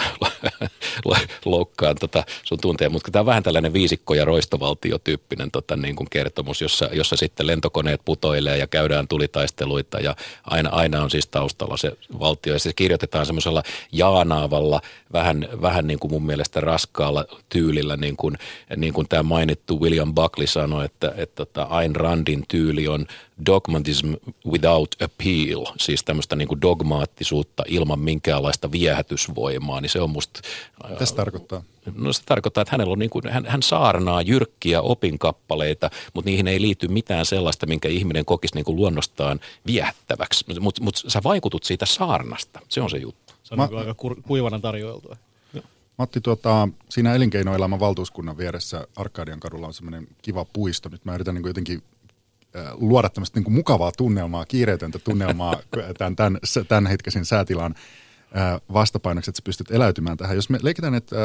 loukkaan tota sun tunteen, mutta tämä on vähän tällainen viisikko- ja roistovaltiotyyppinen tota, niin kuin kertomus, jossa, jossa sitten lentokoneet putoilee ja käydään tulitaisteluita ja aina, aina on siis taustalla se valtio. Ja se kirjoitetaan semmoisella jaanaavalla, vähän, vähän niin kuin mun mielestä raskaalla tyylillä, niin kuin, niin kuin tämä mainittu William Buckley sanoi, että, että, että tota Ayn Randin tyyli on dogmatism without appeal, siis tämmöistä niin kuin dogmaattisuutta ilman minkäänlaista viehätysvoimaa, niin se on musta... Mitä se tarkoittaa? No se tarkoittaa, että hänellä on niin kuin, hän, hän saarnaa jyrkkiä opinkappaleita, mutta niihin ei liity mitään sellaista, minkä ihminen kokisi niin kuin luonnostaan viehättäväksi. Mutta mut sä vaikutut siitä saarnasta, se on se juttu. Se on Ma- niin aika kuivana tarjoiltua. Matti, tuota, siinä elinkeinoelämän valtuuskunnan vieressä Arkadian kadulla on semmoinen kiva puisto. Nyt mä yritän niin jotenkin luoda tämmöistä niin mukavaa tunnelmaa, kiireetöntä tunnelmaa tämän, tämän, tämän hetkeisen säätilan vastapainoksi, että sä pystyt eläytymään tähän. Jos me leikitään, että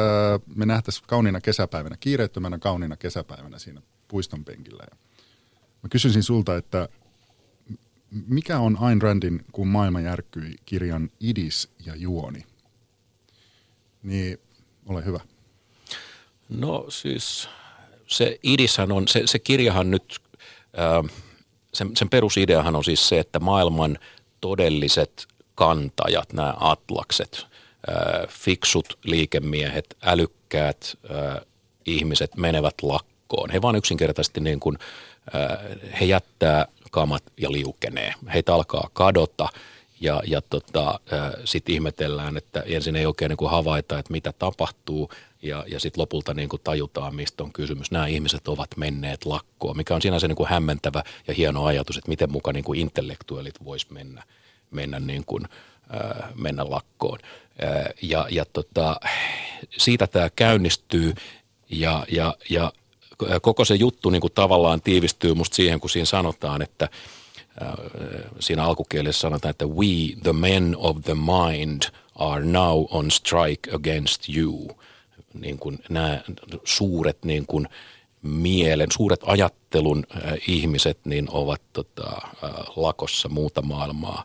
me nähtäisiin kauniina kesäpäivänä, kiireettömänä kauniina kesäpäivänä siinä puiston penkillä. Ja mä kysyisin sulta, että mikä on Ayn Randin Kun maailma järkkyi kirjan idis ja juoni? Niin, ole hyvä. No siis se idishän on, se, se kirjahan nyt sen, sen perusideahan on siis se, että maailman todelliset kantajat, nämä atlakset, fiksut liikemiehet, älykkäät ihmiset menevät lakkoon. He vaan yksinkertaisesti niin kuin, he jättää kamat ja liukenee. Heitä alkaa kadota ja, ja tota, sitten ihmetellään, että ensin ei oikein niin havaita, että mitä tapahtuu ja, ja sitten lopulta niin kuin tajutaan, mistä on kysymys. Nämä ihmiset ovat menneet lakkoon, mikä on sinänsä niin kuin hämmentävä ja hieno ajatus, että miten mukaan niin kuin intellektuellit vois mennä, mennä, niin kuin, äh, mennä lakkoon. Äh, ja ja tota, siitä tämä käynnistyy ja, ja, ja koko se juttu niin kuin tavallaan tiivistyy musta siihen, kun siinä sanotaan, että siinä alkukielessä sanotaan, että we, the men of the mind, are now on strike against you – niin kuin nämä suuret niin kuin mielen, suuret ajattelun äh, ihmiset niin ovat tota, äh, lakossa muuta maailmaa,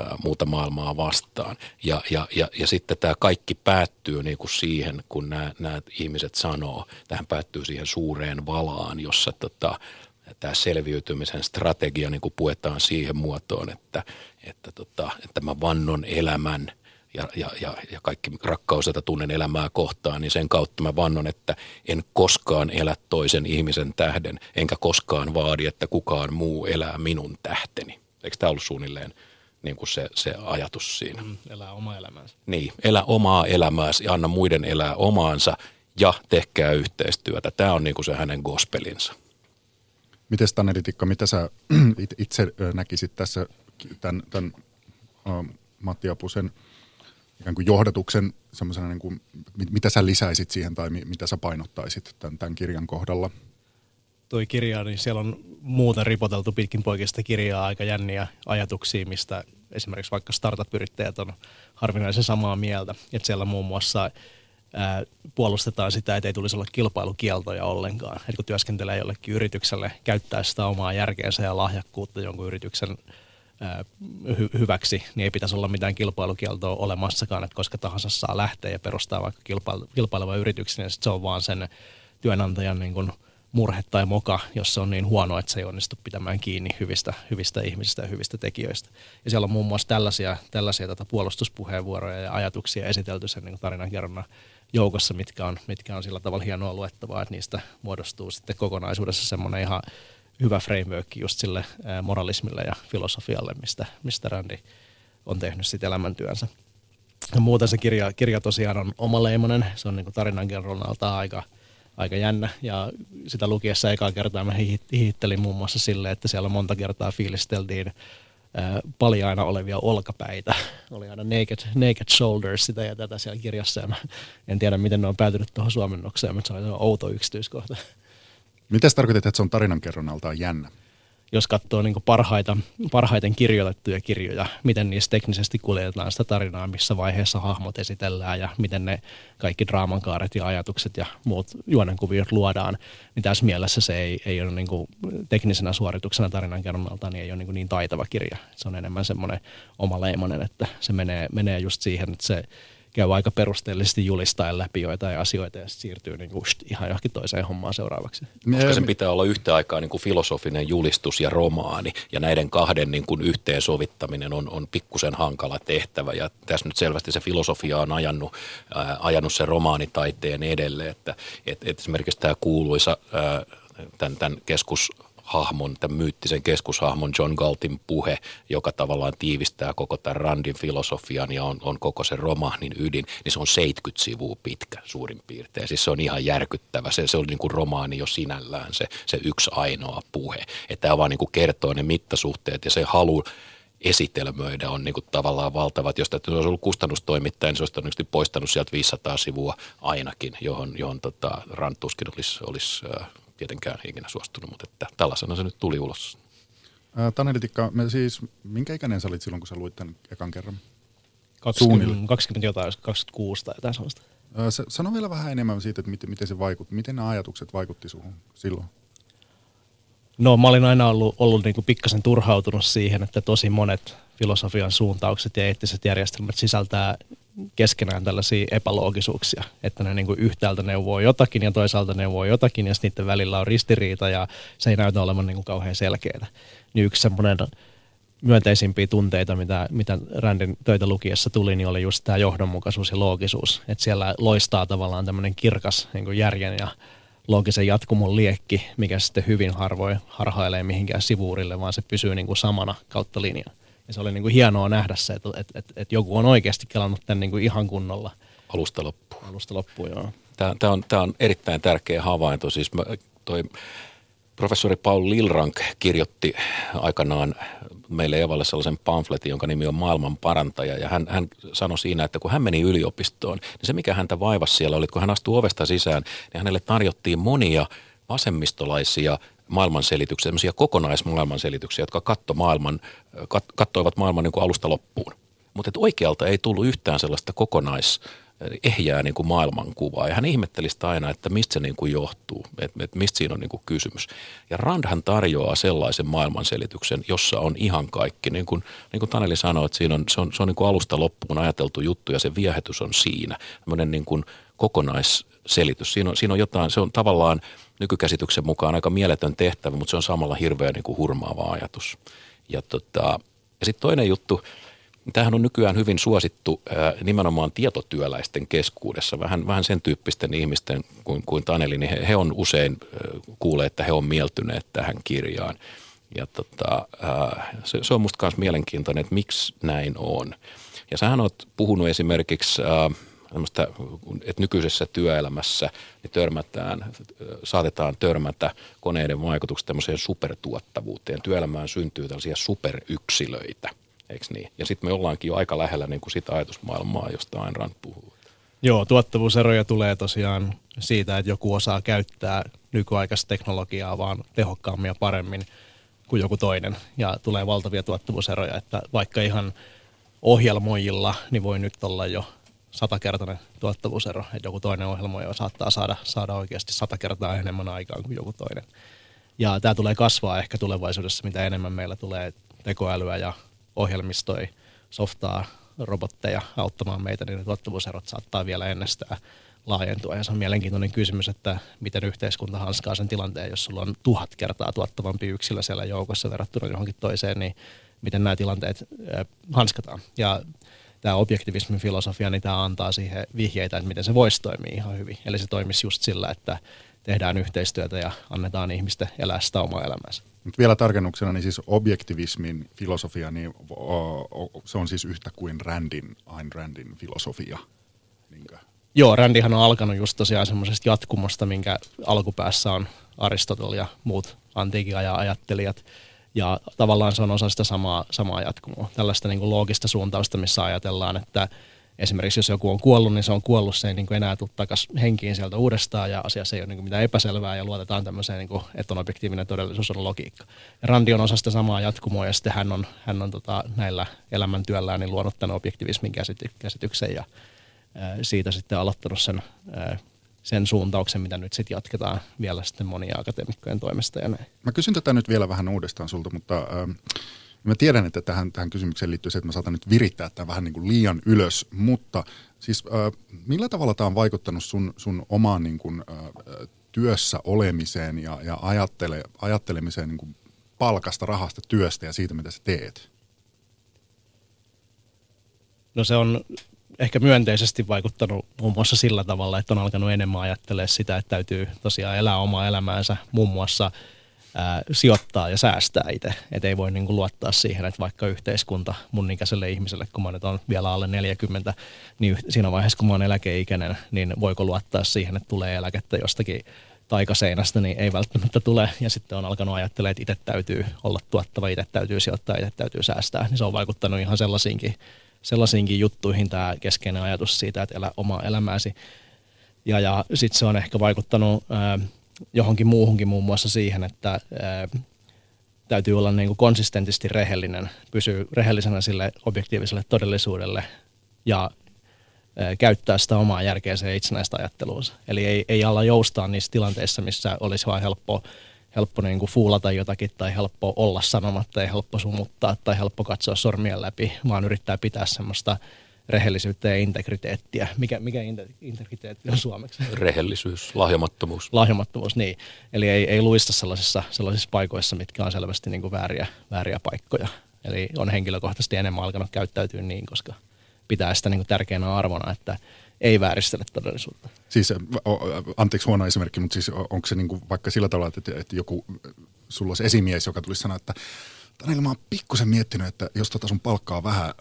äh, muuta maailmaa vastaan. Ja, ja, ja, ja sitten tämä kaikki päättyy niin kuin siihen, kun nämä, nämä ihmiset sanoo, tähän päättyy siihen suureen valaan, jossa tota, tämä selviytymisen strategia niin kuin puetaan siihen muotoon, että, että, tota, että mä vannon elämän – ja, ja, ja, ja kaikki rakkaus, jota tunnen elämää kohtaan, niin sen kautta mä vannon, että en koskaan elä toisen ihmisen tähden, enkä koskaan vaadi, että kukaan muu elää minun tähteni. Eikö tämä ollut suunnilleen niin kuin se, se ajatus siinä? Mm, elää omaa elämäänsä. Niin, elä omaa elämääsi ja anna muiden elää omaansa ja tehkää yhteistyötä. Tämä on niin kuin se hänen gospelinsa. Miten Taneli Tikka, mitä sä itse näkisit tässä tämän, tämän Matti Apusen ikään kuin johdatuksen niin kuin, mitä sä lisäisit siihen tai mitä sä painottaisit tämän, tämän kirjan kohdalla? Toi kirja, niin siellä on muuta ripoteltu pitkin poikista kirjaa aika jänniä ajatuksia, mistä esimerkiksi vaikka startup-yrittäjät on harvinaisen samaa mieltä. Että siellä muun muassa ää, puolustetaan sitä, että ei tulisi olla kilpailukieltoja ollenkaan. Että kun työskentelee jollekin yritykselle, käyttää sitä omaa järkeensä ja lahjakkuutta jonkun yrityksen hy- hyväksi, niin ei pitäisi olla mitään kilpailukieltoa olemassakaan, että koska tahansa saa lähteä ja perustaa vaikka kilpail- kilpaileva yrityksen, niin se on vaan sen työnantajan niin kuin murhe tai moka, jos se on niin huono, että se ei onnistu pitämään kiinni hyvistä, hyvistä ihmisistä ja hyvistä tekijöistä. Ja siellä on muun muassa tällaisia, tällaisia tätä puolustuspuheenvuoroja ja ajatuksia esitelty sen niin tarinankerronnan joukossa, mitkä on, mitkä on sillä tavalla hienoa luettavaa, että niistä muodostuu sitten kokonaisuudessa semmoinen ihan hyvä framework just sille moralismille ja filosofialle, mistä, mistä Randi on tehnyt sitten elämäntyönsä. Ja muuten se kirja, kirja tosiaan on omaleimainen, se on niin tarinankerronnalta aika, aika jännä ja sitä lukiessa ekaa kertaa mä hihittelin muun muassa sille, että siellä monta kertaa fiilisteltiin paljaina olevia olkapäitä. Oli aina naked, naked shoulders sitä ja tätä siellä kirjassa. Ja mä en tiedä, miten ne on päätynyt tuohon suomennokseen, mutta se on outo yksityiskohta. Mitä tarkoitat, että se on tarinankerronnaltaan jännä? Jos katsoo niin parhaita, parhaiten kirjoitettuja kirjoja, miten niissä teknisesti kuljetetaan sitä tarinaa, missä vaiheessa hahmot esitellään ja miten ne kaikki draamankaaret ja ajatukset ja muut juonenkuviot luodaan, niin tässä mielessä se ei, ei ole niin kuin teknisenä suorituksena tarinankerronnalta niin ei ole niin, niin taitava kirja. Se on enemmän semmoinen omaleimainen, että se menee, menee just siihen, että se käy aika perusteellisesti julistaen läpi joitain asioita ja siirtyy niin kuin ihan johonkin toiseen hommaan seuraavaksi. Koska sen pitää olla yhtä aikaa niin kuin filosofinen julistus ja romaani ja näiden kahden niin kuin yhteensovittaminen on, on pikkusen hankala tehtävä ja tässä nyt selvästi se filosofia on ajanut, ää, ajanut sen romaanitaiteen edelle, että et, et esimerkiksi tämä kuuluisa ää, tämän, tämän keskus hahmon, tämän myyttisen keskushahmon John Galtin puhe, joka tavallaan tiivistää koko tämän Randin filosofian ja on, on koko sen romaanin ydin, niin se on 70 sivua pitkä suurin piirtein. Siis se on ihan järkyttävä. Se, se on niin kuin romaani jo sinällään se, se yksi ainoa puhe. Että tämä vaan niin kuin kertoo ne mittasuhteet ja se halu esitelmöidä on niin kuin tavallaan valtavat. Jos tämä olisi ollut kustannustoimittaja, niin se olisi poistanut sieltä 500 sivua ainakin, johon, johon tota, Rand tuskin olisi, olisi tietenkään ikinä suostunut, mutta että tällaisena se nyt tuli ulos. Taneli Tikka, me siis, minkä ikäinen sä olit silloin, kun sä luit tämän ekan kerran? 20, 20 jotain, 26 tai jotain sellaista. Sano vielä vähän enemmän siitä, että miten, miten se vaikutti, miten nämä ajatukset vaikutti suhun silloin? No mä olin aina ollut, ollut niin kuin pikkasen turhautunut siihen, että tosi monet filosofian suuntaukset ja eettiset järjestelmät sisältää keskenään tällaisia epäloogisuuksia, että ne niin kuin yhtäältä neuvoo jotakin ja toisaalta neuvoo jotakin ja niiden välillä on ristiriita ja se ei näytä olevan niin kuin kauhean selkeää. Niin yksi semmoinen myönteisimpiä tunteita, mitä, mitä Randin töitä lukiessa tuli, niin oli just tämä johdonmukaisuus ja loogisuus. Että siellä loistaa tavallaan tämmöinen kirkas niin järjen ja loogisen jatkumon liekki, mikä sitten hyvin harvoin harhailee mihinkään sivuurille, vaan se pysyy niin kuin samana kautta linjan. Ja se oli niin kuin hienoa nähdä se, että, että, että, että joku on oikeasti kelannut tämän niin kuin ihan kunnolla. Alusta loppuun. Alusta loppuun, joo. Tämä, tämä, on, tämä on erittäin tärkeä havainto. Siis mä, toi professori Paul Lilrank kirjoitti aikanaan meille Evalle sellaisen pamfletin, jonka nimi on Maailman parantaja. Ja hän, hän sanoi siinä, että kun hän meni yliopistoon, niin se mikä häntä vaivasi siellä oli, että kun hän astui ovesta sisään, niin hänelle tarjottiin monia vasemmistolaisia maailmanselityksiä, sellaisia kokonaismaailmanselityksiä, jotka katto maailman, kat, kattoivat maailman niin kuin alusta loppuun. Mutta oikealta ei tullut yhtään sellaista kokonais ehjää niin kuin maailmankuvaa. Ja hän ihmetteli sitä aina, että mistä se niin kuin johtuu, että, että mistä siinä on niin kuin kysymys. Ja Randhan tarjoaa sellaisen maailmanselityksen, jossa on ihan kaikki. Niin kuin, niin kuin Taneli sanoi, että siinä on, se on, se on niin kuin alusta loppuun ajateltu juttu ja se viehätys on siinä. Tämmöinen niin kuin kokonaisselitys. Siinä on, siinä on jotain, se on tavallaan nykykäsityksen mukaan aika mieletön tehtävä, mutta se on samalla hirveän niin kuin hurmaava ajatus. Ja, tota, ja sitten toinen juttu, Tämähän on nykyään hyvin suosittu nimenomaan tietotyöläisten keskuudessa, vähän, vähän sen tyyppisten ihmisten kuin, kuin Taneli, niin he, he on usein kuulee, että he on mieltyneet tähän kirjaan. Ja tota, se, se on musta myös mielenkiintoinen, että miksi näin on. Ja sähän oot puhunut esimerkiksi että nykyisessä työelämässä niin törmätään, saatetaan törmätä koneiden vaikutukset tämmöiseen supertuottavuuteen. Työelämään syntyy tällaisia superyksilöitä, eikö niin? Ja sitten me ollaankin jo aika lähellä niin kuin sitä ajatusmaailmaa, josta Ayn Rand puhuu. Joo, tuottavuuseroja tulee tosiaan siitä, että joku osaa käyttää nykyaikaista teknologiaa vaan tehokkaammin ja paremmin kuin joku toinen. Ja tulee valtavia tuottavuuseroja, että vaikka ihan ohjelmoijilla niin voi nyt olla jo satakertainen tuottavuusero, että joku toinen ohjelmoija saattaa saada, saada oikeasti sata kertaa enemmän aikaa kuin joku toinen. Ja tämä tulee kasvaa ehkä tulevaisuudessa, mitä enemmän meillä tulee tekoälyä ja ohjelmistoja, softaa, robotteja auttamaan meitä, niin ne tuottavuuserot saattaa vielä ennestään laajentua. Ja se on mielenkiintoinen kysymys, että miten yhteiskunta hanskaa sen tilanteen, jos sulla on tuhat kertaa tuottavampi yksilö siellä joukossa verrattuna johonkin toiseen, niin miten nämä tilanteet hanskataan. Ja tämä objektivismin filosofia, niin tämä antaa siihen vihjeitä, että miten se voisi toimia ihan hyvin. Eli se toimisi just sillä, että tehdään yhteistyötä ja annetaan ihmisten elää sitä omaa elämäänsä. Nyt vielä tarkennuksena, niin siis objektivismin filosofia, niin se on siis yhtä kuin Randin, Ayn Randin filosofia. Niinkö? Joo, Randihan on alkanut just tosiaan semmoisesta jatkumosta, minkä alkupäässä on Aristotel ja muut antiikin ajan ajattelijat – ja tavallaan se on osa sitä samaa, samaa jatkumoa. Tällaista niin kuin loogista suuntausta, missä ajatellaan, että esimerkiksi jos joku on kuollut, niin se on kuollut, se ei niin kuin enää tule takaisin henkiin sieltä uudestaan ja asiassa ei ole niin kuin mitään epäselvää ja luotetaan tämmöiseen, niin kuin, että on objektiivinen todellisuus, on logiikka. Ja Randi on osa sitä samaa jatkumoa ja sitten hän on, hän on tota, näillä elämäntyöllään niin luonut tämän objektivismin käsity, käsityksen ja siitä sitten aloittanut sen sen suuntauksen, mitä nyt sitten jatketaan vielä sitten monia akateemikkojen toimesta ja näin. Mä kysyn tätä nyt vielä vähän uudestaan sulta, mutta äh, mä tiedän, että tähän, tähän kysymykseen liittyy se, että mä saatan nyt virittää tämän vähän niin kuin liian ylös, mutta siis äh, millä tavalla tämä on vaikuttanut sun, sun omaan niin kuin, äh, työssä olemiseen ja, ja ajattele, ajattelemiseen niin kuin palkasta, rahasta, työstä ja siitä, mitä sä teet? No se on ehkä myönteisesti vaikuttanut muun muassa sillä tavalla, että on alkanut enemmän ajattelee sitä, että täytyy tosiaan elää omaa elämäänsä muun muassa ää, sijoittaa ja säästää itse. Että ei voi niinku luottaa siihen, että vaikka yhteiskunta mun ikäiselle ihmiselle, kun mä nyt on vielä alle 40, niin siinä vaiheessa kun mä oon eläkeikäinen, niin voiko luottaa siihen, että tulee eläkettä jostakin taikaseinästä, niin ei välttämättä tule. Ja sitten on alkanut ajattelemaan, että itse täytyy olla tuottava, itse täytyy sijoittaa, itse täytyy säästää. Niin se on vaikuttanut ihan sellaisiinkin sellaisiinkin juttuihin tämä keskeinen ajatus siitä, että elä omaa elämääsi. Ja, ja sitten se on ehkä vaikuttanut ää, johonkin muuhunkin muun muassa siihen, että ää, täytyy olla niin kuin konsistentisti rehellinen, pysyä rehellisenä sille objektiiviselle todellisuudelle ja ää, käyttää sitä omaa järkeä itsenäistä ajatteluunsa. Eli ei, ei alla joustaa niissä tilanteissa, missä olisi vain helppo helppo niin kuin fuulata jotakin tai helppo olla sanomatta tai helppo sumuttaa tai helppo katsoa sormien läpi, vaan yrittää pitää semmoista rehellisyyttä ja integriteettiä. Mikä, mikä integriteetti on suomeksi? Rehellisyys, lahjomattomuus. Lahjomattomuus, niin. Eli ei, ei luista sellaisissa, sellaisissa paikoissa, mitkä on selvästi niin kuin vääriä, vääriä paikkoja. Eli on henkilökohtaisesti enemmän alkanut käyttäytyä niin, koska pitää sitä niin kuin tärkeänä arvona, että ei vääristele todellisuutta. Siis, anteeksi huono esimerkki, mutta siis onko se niinku vaikka sillä tavalla, että, että joku, sulla olisi esimies, joka tulisi sanoa, että Taneli, mä oon pikkusen miettinyt, että jos tota sun palkkaa vähän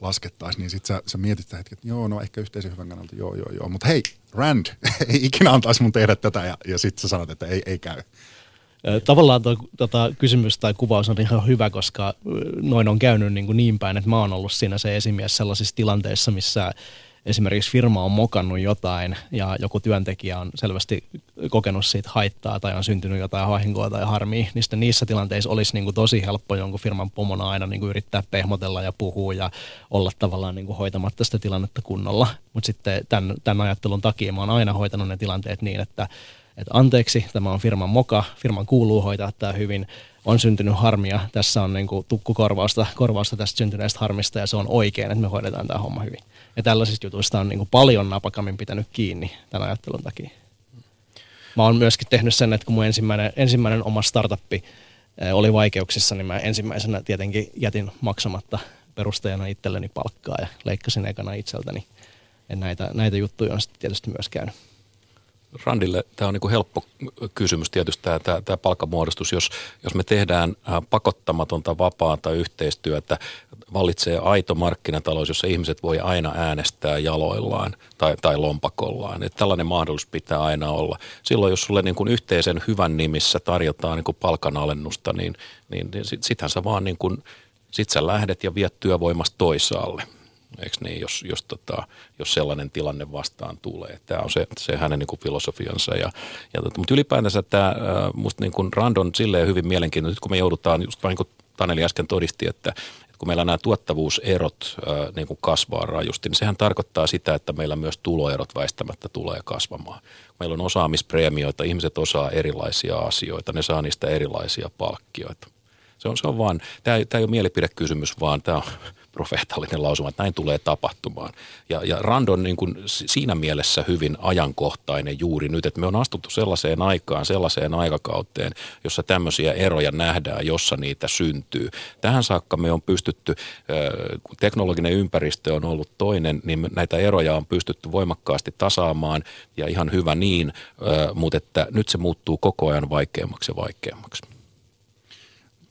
laskettaisiin, niin sitten sä, sä mietit sitä hetken, että joo, no ehkä yhteisen hyvän kannalta, joo, joo, joo. Mutta hei, Rand, ei ikinä antaisi mun tehdä tätä ja, ja sitten sä sanot, että ei, ei käy. Tavallaan tuo tota, kysymys tai kuvaus on ihan hyvä, koska noin on käynyt niin, kuin niin päin, että mä oon ollut siinä se esimies sellaisissa tilanteissa, missä esimerkiksi firma on mokannut jotain ja joku työntekijä on selvästi kokenut siitä haittaa tai on syntynyt jotain vahinkoa tai harmia, niin sitten niissä tilanteissa olisi niin kuin tosi helppo jonkun firman pomona aina niin kuin yrittää pehmotella ja puhua ja olla tavallaan niin kuin hoitamatta sitä tilannetta kunnolla. Mutta sitten tämän, tämän ajattelun takia mä oon aina hoitanut ne tilanteet niin, että että anteeksi, tämä on firman moka, firman kuuluu hoitaa tämä hyvin, on syntynyt harmia, tässä on niin kuin tukkukorvausta korvausta tästä syntyneestä harmista ja se on oikein, että me hoidetaan tämä homma hyvin. Ja tällaisista jutuista on niin kuin paljon napakammin pitänyt kiinni tämän ajattelun takia. Mä oon myöskin tehnyt sen, että kun mun ensimmäinen, ensimmäinen oma startuppi eh, oli vaikeuksissa, niin mä ensimmäisenä tietenkin jätin maksamatta perustajana itselleni palkkaa ja leikkasin ekana itseltäni. Ja näitä, näitä juttuja on sitten tietysti myös käynyt. Randille tämä on niin kuin helppo kysymys tietysti tämä, tämä, tämä palkkamuodostus. Jos, jos me tehdään pakottamatonta vapaata yhteistyötä, vallitsee aito markkinatalous, jossa ihmiset voi aina äänestää jaloillaan tai, tai lompakollaan. Että tällainen mahdollisuus pitää aina olla. Silloin jos sulle niin kuin yhteisen hyvän nimissä tarjotaan niin kuin palkanalennusta, niin, niin, niin sit, sittenhän sä vaan niin kuin, sit sä lähdet ja viet työvoimasta toisaalle eikö niin, jos, jos, tota, jos sellainen tilanne vastaan tulee. Tämä on se, se hänen niin kuin filosofiansa. Ja, ja tota, mutta ylipäätänsä tämä, musta niin Randon silleen hyvin mielenkiintoinen, nyt kun me joudutaan, just vain niin kuin Taneli äsken todisti, että, että kun meillä nämä tuottavuuserot niin kuin kasvaa rajusti, niin sehän tarkoittaa sitä, että meillä myös tuloerot väistämättä tulee kasvamaan. Meillä on osaamispreemioita, ihmiset osaa erilaisia asioita, ne saa niistä erilaisia palkkioita. Se on, se on vaan, tämä, tämä ei ole mielipidekysymys, vaan tämä on profeetallinen lausuma, että näin tulee tapahtumaan. Ja, ja Rand on niin kuin siinä mielessä hyvin ajankohtainen juuri nyt, että me on astuttu sellaiseen aikaan, sellaiseen aikakauteen, jossa tämmöisiä eroja nähdään, jossa niitä syntyy. Tähän saakka me on pystytty, kun teknologinen ympäristö on ollut toinen, niin näitä eroja on pystytty voimakkaasti tasaamaan ja ihan hyvä niin, mutta että nyt se muuttuu koko ajan vaikeammaksi ja vaikeammaksi.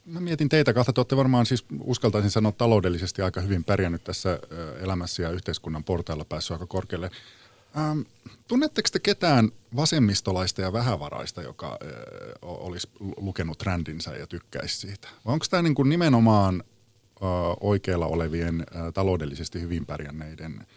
Mä mietin teitä kahta. Te olette varmaan siis uskaltaisin sanoa taloudellisesti aika hyvin pärjännyt tässä elämässä ja yhteiskunnan portailla päässyt aika korkealle. Ähm, tunnetteko te ketään vasemmistolaista ja vähävaraista, joka äh, olisi lukenut trändinsä ja tykkäisi siitä? Vai onko tämä niin kuin nimenomaan äh, oikealla olevien, äh, taloudellisesti hyvin pärjänneiden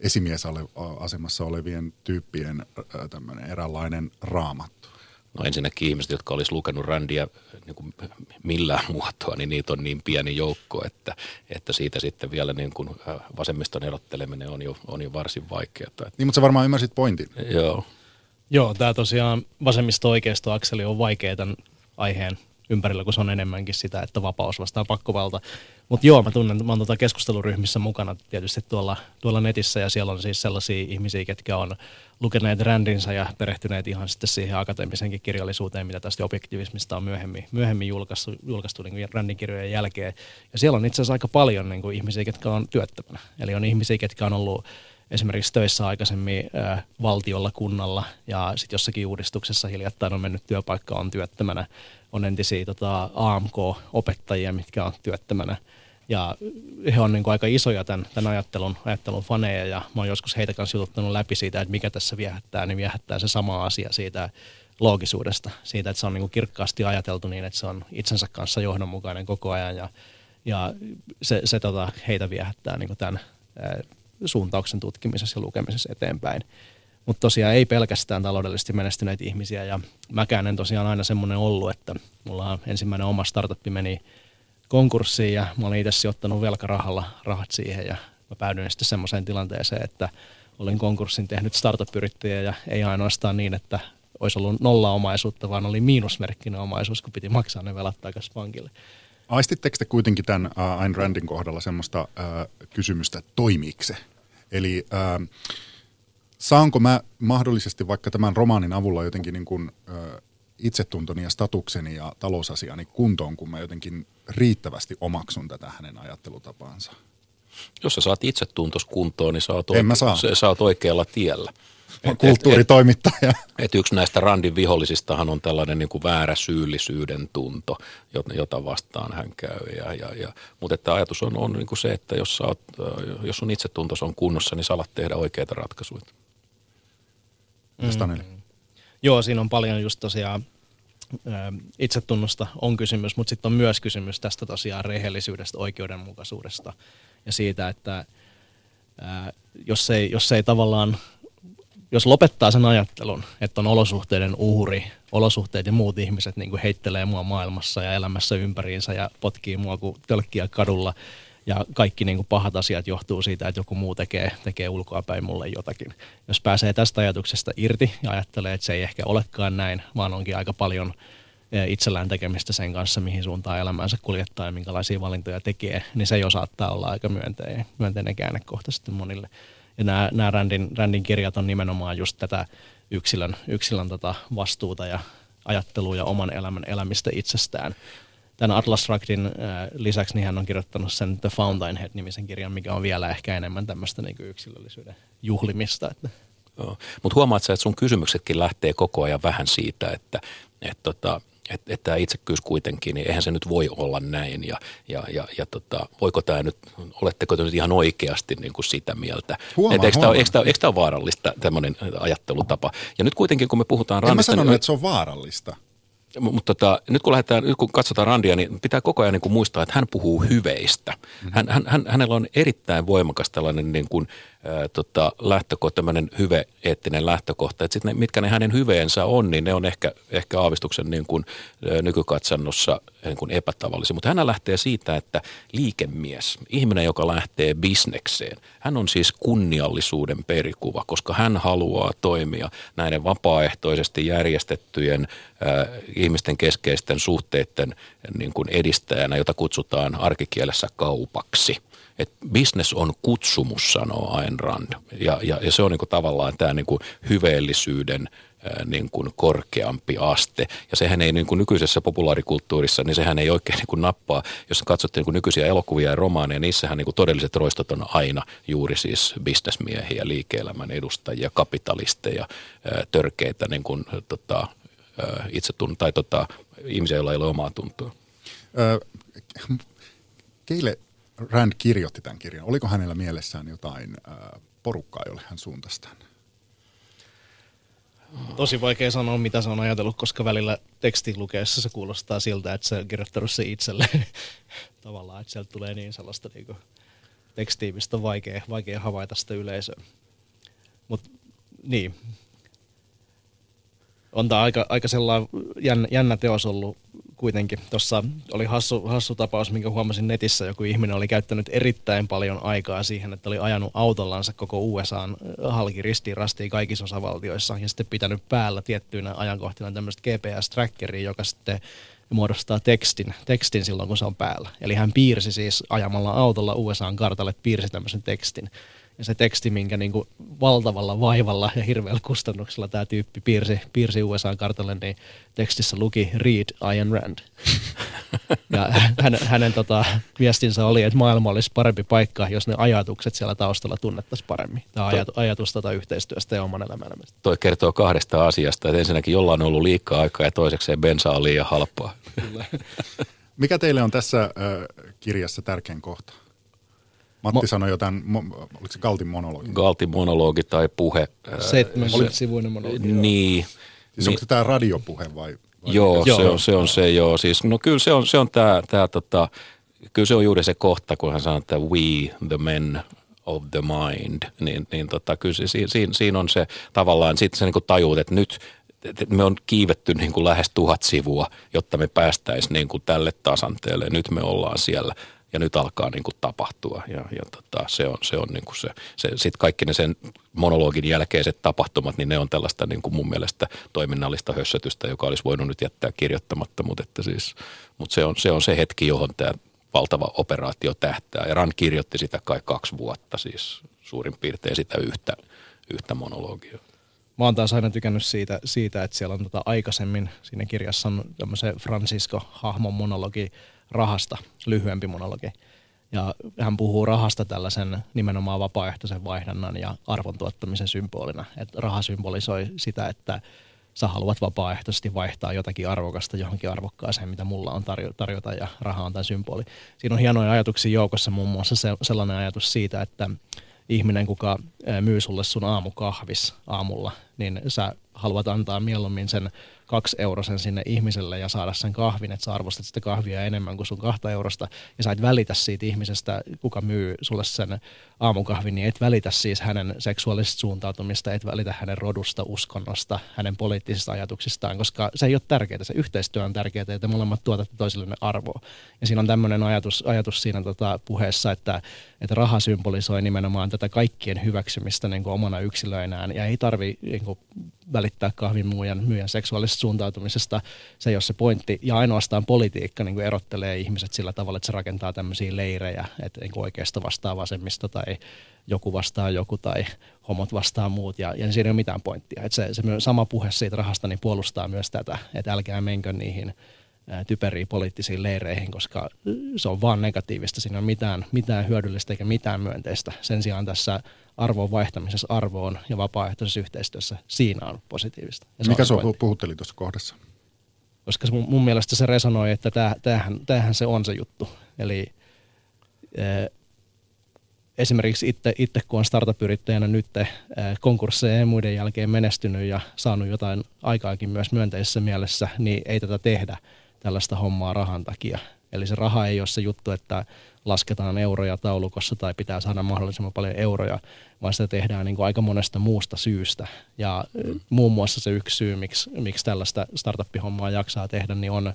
esimiesasemassa olevien tyyppien äh, tämmöinen eräänlainen raamattu? No ensinnäkin ihmiset, jotka olisi lukenut Randia niin kuin millään muotoa, niin niitä on niin pieni joukko, että, että siitä sitten vielä niin kuin äh, vasemmiston erotteleminen on jo, on jo varsin vaikeaa. Niin, mutta sä varmaan ymmärsit pointin. Joo. Joo, tämä tosiaan vasemmisto-oikeisto-akseli on vaikea tämän aiheen ympärillä, kun se on enemmänkin sitä, että vapaus vastaa pakkovalta. Mutta joo, mä tunnen, mä oon tuota keskusteluryhmissä mukana tietysti tuolla, tuolla netissä ja siellä on siis sellaisia ihmisiä, ketkä on lukeneet rändinsä ja perehtyneet ihan sitten siihen akateemisenkin kirjallisuuteen, mitä tästä objektivismista on myöhemmin, myöhemmin julkaistu, julkaistu niin rändin kirjojen jälkeen. Ja siellä on itse asiassa aika paljon niin kuin ihmisiä, ketkä on työttömänä. Eli on ihmisiä, ketkä on ollut esimerkiksi töissä aikaisemmin äh, valtiolla, kunnalla ja sitten jossakin uudistuksessa hiljattain on mennyt työpaikka, on työttömänä. On entisiä tota, AMK-opettajia, mitkä on työttömänä. Ja he on niin kuin aika isoja tämän, tämän ajattelun, ajattelun faneja ja mä oon joskus heitä kanssa jututtanut läpi siitä, että mikä tässä viehättää, niin viehättää se sama asia siitä loogisuudesta, siitä, että se on niin kuin kirkkaasti ajateltu niin, että se on itsensä kanssa johdonmukainen koko ajan ja, ja se, se tota, heitä viehättää niin kuin tämän suuntauksen tutkimisessa ja lukemisessa eteenpäin. Mutta tosiaan ei pelkästään taloudellisesti menestyneitä ihmisiä ja mäkään en tosiaan aina semmoinen ollut, että mulla on ensimmäinen oma startup meni konkurssiin ja mä olin itse sijoittanut velkarahalla rahat siihen ja mä päädyin sitten semmoiseen tilanteeseen, että olin konkurssin tehnyt startup-yrittäjä ja ei ainoastaan niin, että olisi ollut nolla omaisuutta, vaan oli miinusmerkkinen omaisuus, kun piti maksaa ne velat takaisin pankille. Aistitteko te kuitenkin tämän uh, Ayn Randin kohdalla semmoista uh, kysymystä, että toimiiko se? Eli uh, saanko mä mahdollisesti vaikka tämän romaanin avulla jotenkin niin kuin, uh, itsetuntoni ja statukseni ja talousasiani kuntoon, kun mä jotenkin riittävästi omaksun tätä hänen ajattelutapaansa? Jos sä saat itsetuntos kuntoon, niin sä oot, oike- saa. sä oot oikealla tiellä. Et, kulttuuritoimittaja. Et, et, et yksi näistä Randin vihollisistahan on tällainen niin kuin väärä syyllisyyden tunto, jota vastaan hän käy. Ja, ja, ja, mutta että ajatus on, on niin kuin se, että jos, sä oot, jos sun itsetuntos on kunnossa, niin sä alat tehdä oikeita ratkaisuja. Mm. Joo, siinä on paljon just tosiaan itsetunnosta on kysymys, mutta sitten on myös kysymys tästä tosiaan rehellisyydestä, oikeudenmukaisuudesta ja siitä, että ää, jos, ei, jos ei tavallaan, jos lopettaa sen ajattelun, että on olosuhteiden uhri, olosuhteet ja muut ihmiset niin kuin heittelee mua maailmassa ja elämässä ympäriinsä ja potkii mua kuin tölkkiä kadulla, ja kaikki niin kuin pahat asiat johtuu siitä, että joku muu tekee, tekee ulkoapäin mulle jotakin. Jos pääsee tästä ajatuksesta irti ja ajattelee, että se ei ehkä olekaan näin, vaan onkin aika paljon e, itsellään tekemistä sen kanssa, mihin suuntaan elämänsä kuljettaa ja minkälaisia valintoja tekee, niin se jo saattaa olla aika myönteinen, myönteinen käännekohta sitten monille. Ja nämä, nämä Randin, Randin kirjat on nimenomaan just tätä yksilön, yksilön tota vastuuta ja ajattelua ja oman elämän elämistä itsestään. tämän Atlas Shruggedin lisäksi niin hän on kirjoittanut sen The Fountainhead-nimisen kirjan, mikä on vielä ehkä enemmän tämmöistä niin yksilöllisyyden juhlimista. Mutta huomaat sä, että sun kysymyksetkin lähtee koko ajan vähän siitä, että et tota, että et tämä itsekkyys kuitenkin, niin eihän se nyt voi olla näin. Ja, ja, ja, ja tota, voiko tämä nyt, oletteko te nyt ihan oikeasti niin kuin sitä mieltä? Huomaa, Et eikö, tämä, eikö, tämä, eikö tämä ole vaarallista, tämmöinen ajattelutapa? Ja nyt kuitenkin, kun me puhutaan En mä randista, sanonut, niin, että se on vaarallista. mutta tota, nyt kun lähdetään, nyt kun katsotaan Randia, niin pitää koko ajan niin kuin muistaa, että hän puhuu hyveistä. Hän, hän, hän, hänellä on erittäin voimakas tällainen niin kuin, tota, lähtökohta, tämmöinen hyve-eettinen lähtökohta. Että sit ne, mitkä ne hänen hyveensä on, niin ne on ehkä, ehkä aavistuksen niin kuin, nykykatsannossa niin kuin epätavallisia. Mutta hän lähtee siitä, että liikemies, ihminen, joka lähtee bisnekseen, hän on siis kunniallisuuden perikuva, koska hän haluaa toimia näiden vapaaehtoisesti järjestettyjen ää, ihmisten keskeisten suhteiden niin kuin edistäjänä, jota kutsutaan arkikielessä kaupaksi. Et business on kutsumus, sanoo Ayn Rand. Ja, ja, ja se on niin kuin tavallaan tämä niin kuin hyveellisyyden niin kuin korkeampi aste. Ja sehän ei niin kuin nykyisessä populaarikulttuurissa, niin sehän ei oikein niin kuin nappaa. Jos katsotte niin kuin nykyisiä elokuvia ja romaaneja, niissähän niin kuin todelliset roistot on aina juuri siis bisnesmiehiä, liike-elämän edustajia, kapitalisteja, törkeitä niin kuin, tota, itsetun, tai tota, ihmisiä, joilla ei ole omaa tuntoa. Ö, keille Rand kirjoitti tämän kirjan? Oliko hänellä mielessään jotain ö, porukkaa, jolle hän suuntasi tämän? Tosi vaikea sanoa, mitä se on ajatellut, koska välillä tekstin lukeessa se kuulostaa siltä, että se on kirjoittanut se itselle tavallaan, että sieltä tulee niin sellaista niin kuin, tekstiä, mistä on vaikea, vaikea havaita sitä yleisöä. Mutta niin, on tämä aika, aika sellainen jännä, jännä teos ollut kuitenkin. Tuossa oli hassu, hassu tapaus, minkä huomasin netissä. Joku ihminen oli käyttänyt erittäin paljon aikaa siihen, että oli ajanut autollansa koko USAn halki ristiin rastiin kaikissa osavaltioissa ja sitten pitänyt päällä tiettyinä ajankohtina tämmöistä GPS-trackeria, joka sitten muodostaa tekstin, tekstin silloin, kun se on päällä. Eli hän piirsi siis ajamalla autolla USAn kartalle, piirsi tämmöisen tekstin. Ja se teksti, minkä niin kuin valtavalla vaivalla ja hirveällä kustannuksella tämä tyyppi piirsi, piirsi USA-kartalle, niin tekstissä luki Read Ayn Rand. ja hänen, hänen tota, viestinsä oli, että maailma olisi parempi paikka, jos ne ajatukset siellä taustalla tunnettaisiin paremmin. Tämä ajat, ajatus tota yhteistyöstä ja oman elämän elämästä. Toi kertoo kahdesta asiasta, että ensinnäkin jollain on ollut liikaa aikaa ja toisekseen bensa on liian halpaa. Mikä teille on tässä ö, kirjassa tärkein kohta? Matti Mo- sanoi jotain, oliko se Galtin monologi? Galtin monologi tai puhe. ää, 70-sivuinen monologi. Niin. Siis niin. onko se tämä radiopuhe vai? vai Joo, mikä se on se, on se joo. Siis, no kyllä se on, se on tää, tää tota, kyllä se on juuri se kohta, kun hän sanoo, että we the men of the mind, niin, niin tota, kyllä se, siinä, siinä, siinä on se tavallaan, sitten sä niin tajuut, että nyt me on kiivetty niin kuin lähes tuhat sivua, jotta me päästäisiin niin kuin tälle tasanteelle. Nyt me ollaan siellä ja nyt alkaa niin kuin tapahtua. Ja, ja tota, se on, se on niin kuin se, se sitten kaikki ne sen monologin jälkeiset tapahtumat, niin ne on tällaista niin kuin mun mielestä toiminnallista hössötystä, joka olisi voinut nyt jättää kirjoittamatta, mutta, että siis, mutta se, on, se on se hetki, johon tämä valtava operaatio tähtää. Ja Rand kirjoitti sitä kai kaksi vuotta siis suurin piirtein sitä yhtä, yhtä monologia. Mä oon taas aina tykännyt siitä, siitä että siellä on tota aikaisemmin, siinä kirjassa on tämmöisen Francisco-hahmon monologi rahasta, lyhyempi monologi. Ja hän puhuu rahasta tällaisen nimenomaan vapaaehtoisen vaihdannan ja arvon tuottamisen symbolina. Että raha symbolisoi sitä, että sä haluat vapaaehtoisesti vaihtaa jotakin arvokasta johonkin arvokkaaseen, mitä mulla on tarjo- tarjota, ja raha on tämä symboli. Siinä on hienoja ajatuksia joukossa, muun muassa se, sellainen ajatus siitä, että ihminen, kuka myy sulle sun aamukahvis aamulla, niin sä haluat antaa mieluummin sen kaksi eurosen sinne ihmiselle ja saada sen kahvin, että sä arvostat sitä kahvia enemmän kuin sun kahta eurosta, ja sä et välitä siitä ihmisestä, kuka myy sulle sen aamukahvin, niin et välitä siis hänen seksuaalisesta suuntautumista, et välitä hänen rodusta, uskonnosta, hänen poliittisista ajatuksistaan, koska se ei ole tärkeää, se yhteistyö on tärkeää, että molemmat tuotatte toisillenne arvoa. Ja siinä on tämmöinen ajatus, ajatus siinä tota puheessa, että, että raha symbolisoi nimenomaan tätä kaikkien hyväksymistä niin kuin omana yksilöinään, ja ei tarvi niin kuin, välittää kahvin myyjän, myyjän seksuaalisesta suuntautumisesta. Se ei ole se pointti. Ja ainoastaan politiikka niin kuin erottelee ihmiset sillä tavalla, että se rakentaa tämmöisiä leirejä, että niin oikeasta vastaa vasemmista tai joku vastaa joku tai homot vastaa muut ja, ja siinä ei ole mitään pointtia. Että se, se sama puhe siitä rahasta niin puolustaa myös tätä, että älkää menkö niihin typeriin poliittisiin leireihin, koska se on vaan negatiivista. Siinä on mitään, mitään hyödyllistä eikä mitään myönteistä. Sen sijaan tässä arvon vaihtamisessa arvoon ja vapaaehtoisessa yhteistyössä siinä on positiivista. Ja Mikä se puhutteli tuossa kohdassa? Koska mun, mun mielestä se resonoi, että tämähän, tämähän se on se juttu. Eli esimerkiksi itse, itse kun on startup-yrittäjänä nyt konkursseja ja muiden jälkeen menestynyt ja saanut jotain aikaakin myös myönteisessä mielessä, niin ei tätä tehdä tällaista hommaa rahan takia. Eli se raha ei ole se juttu, että lasketaan euroja taulukossa tai pitää saada mahdollisimman paljon euroja, vaan sitä tehdään niin kuin aika monesta muusta syystä. Ja mm. muun muassa se yksi syy, miksi, miksi tällaista startup-hommaa jaksaa tehdä, niin on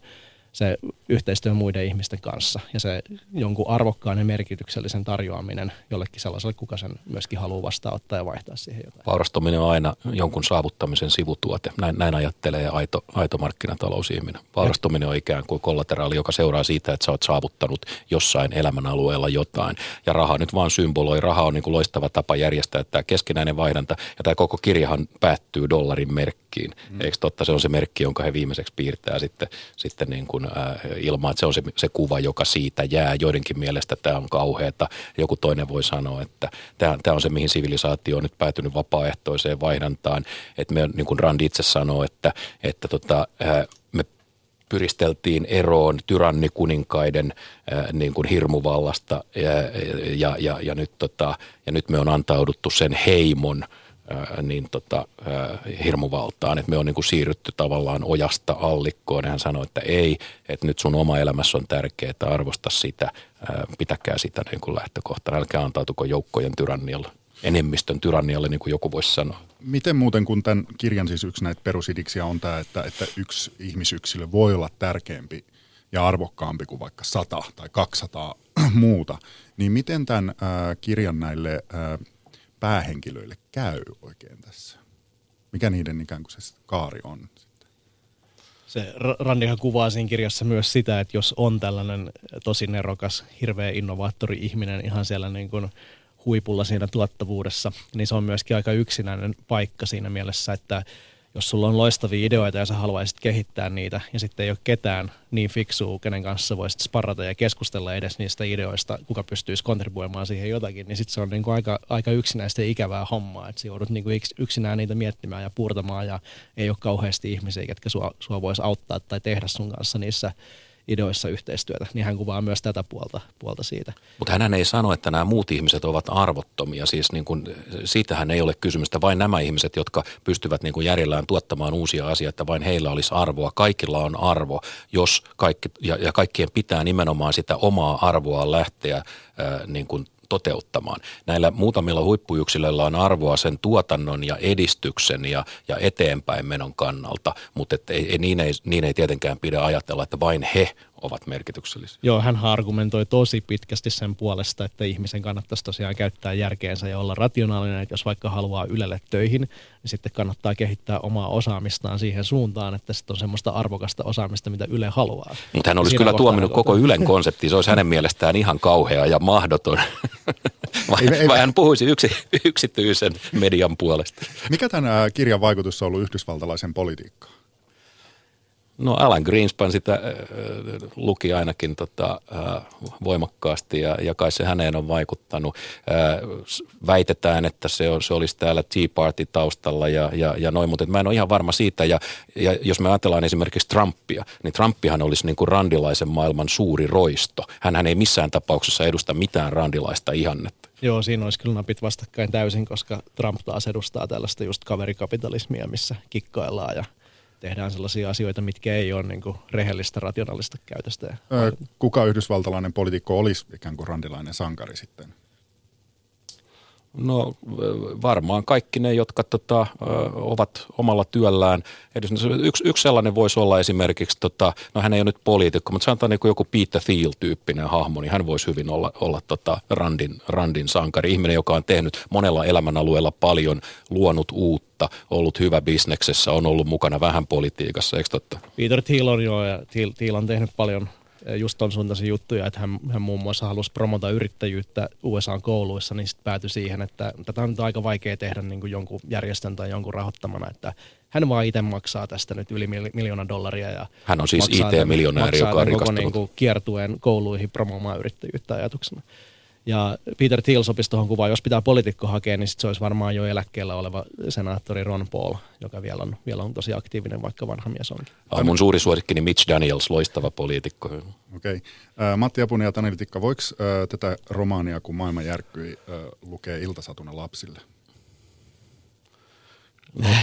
se yhteistyö muiden ihmisten kanssa ja se jonkun arvokkaan ja merkityksellisen tarjoaminen jollekin sellaiselle, kuka sen myöskin haluaa vastaanottaa ja vaihtaa siihen jotain. Vaurastuminen on aina jonkun saavuttamisen sivutuote. Näin, näin ajattelee aito, aito markkinatalousihminen. Vaurastuminen on ikään kuin kollateraali, joka seuraa siitä, että sä oot saavuttanut jossain elämänalueella jotain. Ja raha nyt vaan symboloi. Raha on niin kuin loistava tapa järjestää tämä keskinäinen vaihdanta. Ja tämä koko kirjahan päättyy dollarin merkkiin. Mm. Eikö totta? Se on se merkki, jonka he viimeiseksi piirtää sitten, sitten niin kuin ilman, että se on se, se kuva, joka siitä jää. Joidenkin mielestä tämä on kauheata. Joku toinen voi sanoa, että tämä, tämä on se, mihin sivilisaatio on nyt päätynyt vapaaehtoiseen vaihdantaan. Että me, niin kuin Rand itse sanoo, että, että tota, äh, me pyristeltiin eroon tyrannikuninkaiden äh, niin kuin hirmuvallasta ja, ja, ja, ja, nyt, tota, ja nyt me on antauduttu sen heimon – niin tota, hirmuvaltaan, että me on niin kuin siirrytty tavallaan ojasta allikkoon. Hän sanoi, että ei, että nyt sun oma elämässä on tärkeää, arvosta sitä, pitäkää sitä niin kuin lähtökohtana, älkää antautuko joukkojen tyrannialle enemmistön tyrannialle, niin kuin joku voisi sanoa. Miten muuten, kun tämän kirjan siis yksi näitä perusidiksi on tämä, että, että yksi ihmisyksilö voi olla tärkeämpi ja arvokkaampi kuin vaikka 100 tai 200 muuta, niin miten tämän äh, kirjan näille äh, päähenkilöille käy oikein tässä? Mikä niiden ikään kuin se kaari on? Se Randihan kuvaa siinä kirjassa myös sitä, että jos on tällainen tosi nerokas, hirveä innovaattori-ihminen ihan siellä niin kuin huipulla siinä tuottavuudessa, niin se on myöskin aika yksinäinen paikka siinä mielessä, että jos sulla on loistavia ideoita ja sä haluaisit kehittää niitä ja sitten ei ole ketään niin fiksua, kenen kanssa voisit sparrata ja keskustella edes niistä ideoista, kuka pystyisi kontribuoimaan siihen jotakin, niin sitten se on niinku aika, aika yksinäistä ja ikävää hommaa, että joudut niinku yksinään niitä miettimään ja puurtamaan ja ei ole kauheasti ihmisiä, ketkä sua, sua voisi auttaa tai tehdä sun kanssa niissä ideoissa yhteistyötä, niin hän kuvaa myös tätä puolta, puolta siitä. Mutta hän ei sano, että nämä muut ihmiset ovat arvottomia, siis niin kuin, siitähän ei ole kysymystä, vain nämä ihmiset, jotka pystyvät niin kuin järjellään tuottamaan uusia asioita, vain heillä olisi arvoa. Kaikilla on arvo, jos kaikki, ja, ja kaikkien pitää nimenomaan sitä omaa arvoa lähteä niin kuin toteuttamaan. Näillä muutamilla huippuyksilöillä on arvoa sen tuotannon ja edistyksen ja, ja eteenpäin menon kannalta, mutta et ei, niin, ei, niin ei tietenkään pidä ajatella, että vain he ovat merkityksellisiä. Joo, hän argumentoi tosi pitkästi sen puolesta, että ihmisen kannattaisi tosiaan käyttää järkeensä ja olla rationaalinen, että jos vaikka haluaa Ylelle töihin, niin sitten kannattaa kehittää omaa osaamistaan siihen suuntaan, että sitten on semmoista arvokasta osaamista, mitä Yle haluaa. Mutta hän olisi kyllä tuominut koko Ylen konsepti, se olisi hänen mielestään ihan kauhea ja mahdoton. vai, ei, ei, vai hän puhuisi yksi, yksityisen median puolesta. Mikä tämän kirjan vaikutus on ollut yhdysvaltalaisen politiikkaan? No Alan Greenspan sitä äh, luki ainakin tota, äh, voimakkaasti ja, ja kai se häneen on vaikuttanut. Äh, väitetään, että se, on, se olisi täällä Tea Party taustalla ja, ja, ja noin, mutta mä en ole ihan varma siitä. Ja, ja jos me ajatellaan esimerkiksi Trumpia, niin Trumpihan olisi niin kuin randilaisen maailman suuri roisto. Hän ei missään tapauksessa edusta mitään randilaista ihannetta. Joo, siinä olisi kyllä napit vastakkain täysin, koska Trump taas edustaa tällaista just kaverikapitalismia, missä kikkaillaan ja – tehdään sellaisia asioita, mitkä ei ole niin kuin rehellistä, rationaalista käytöstä. Kuka yhdysvaltalainen poliitikko olisi ikään kuin randilainen sankari sitten? No varmaan kaikki ne, jotka tota, ovat omalla työllään. Yksi, yksi sellainen voisi olla esimerkiksi, tota, no hän ei ole nyt poliitikko, mutta sanotaan niin joku Peter Thiel-tyyppinen hahmo, niin hän voisi hyvin olla, olla tota Randin, Randin sankari. Ihminen, joka on tehnyt monella elämänalueella paljon, luonut uutta, ollut hyvä bisneksessä, on ollut mukana vähän politiikassa, eikö totta? Peter Thiel on jo, ja Thiel, Thiel on tehnyt paljon just ton suuntaisia juttuja, että hän, hän muun muassa halusi promota yrittäjyyttä USA-kouluissa, niin sitten päätyi siihen, että tätä on aika vaikea tehdä niin kuin jonkun järjestön tai jonkun rahoittamana, että hän vaan itse maksaa tästä nyt yli miljoona dollaria. Ja hän on siis IT-miljonääri, joka on rikastunut. Koko niin kiertueen kouluihin promomaan yrittäjyyttä ajatuksena. Ja Peter Thiel sopisi tuohon kuvaan, jos pitää poliitikko hakea, niin sit se olisi varmaan jo eläkkeellä oleva senaattori Ron Paul, joka vielä on, vielä on tosi aktiivinen, vaikka vanha mies onkin. Ah, mun suuri suosikkini Mitch Daniels, loistava poliitikko. Okei. Okay. Äh, Matti Apunen ja Taneli Tikka, voiko äh, tätä romaania, kun maailma järkkyi, äh, lukea iltasatuna lapsille?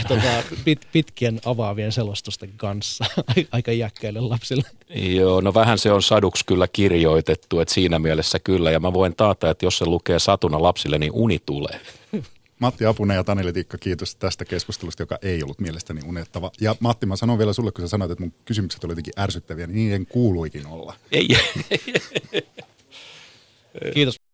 Tota, pit, pitkien avaavien selostusten kanssa aika iäkkäille lapsille. Joo, no vähän se on saduksi kyllä kirjoitettu, että siinä mielessä kyllä. Ja mä voin taata, että jos se lukee satuna lapsille, niin uni tulee. Matti Apunen ja Taneli Tikka, kiitos tästä keskustelusta, joka ei ollut mielestäni unettava. Ja Matti, mä sanon vielä sulle, kun sä sanoit, että mun kysymykset oli jotenkin ärsyttäviä, niin niiden kuuluikin olla. Ei. Kiitos.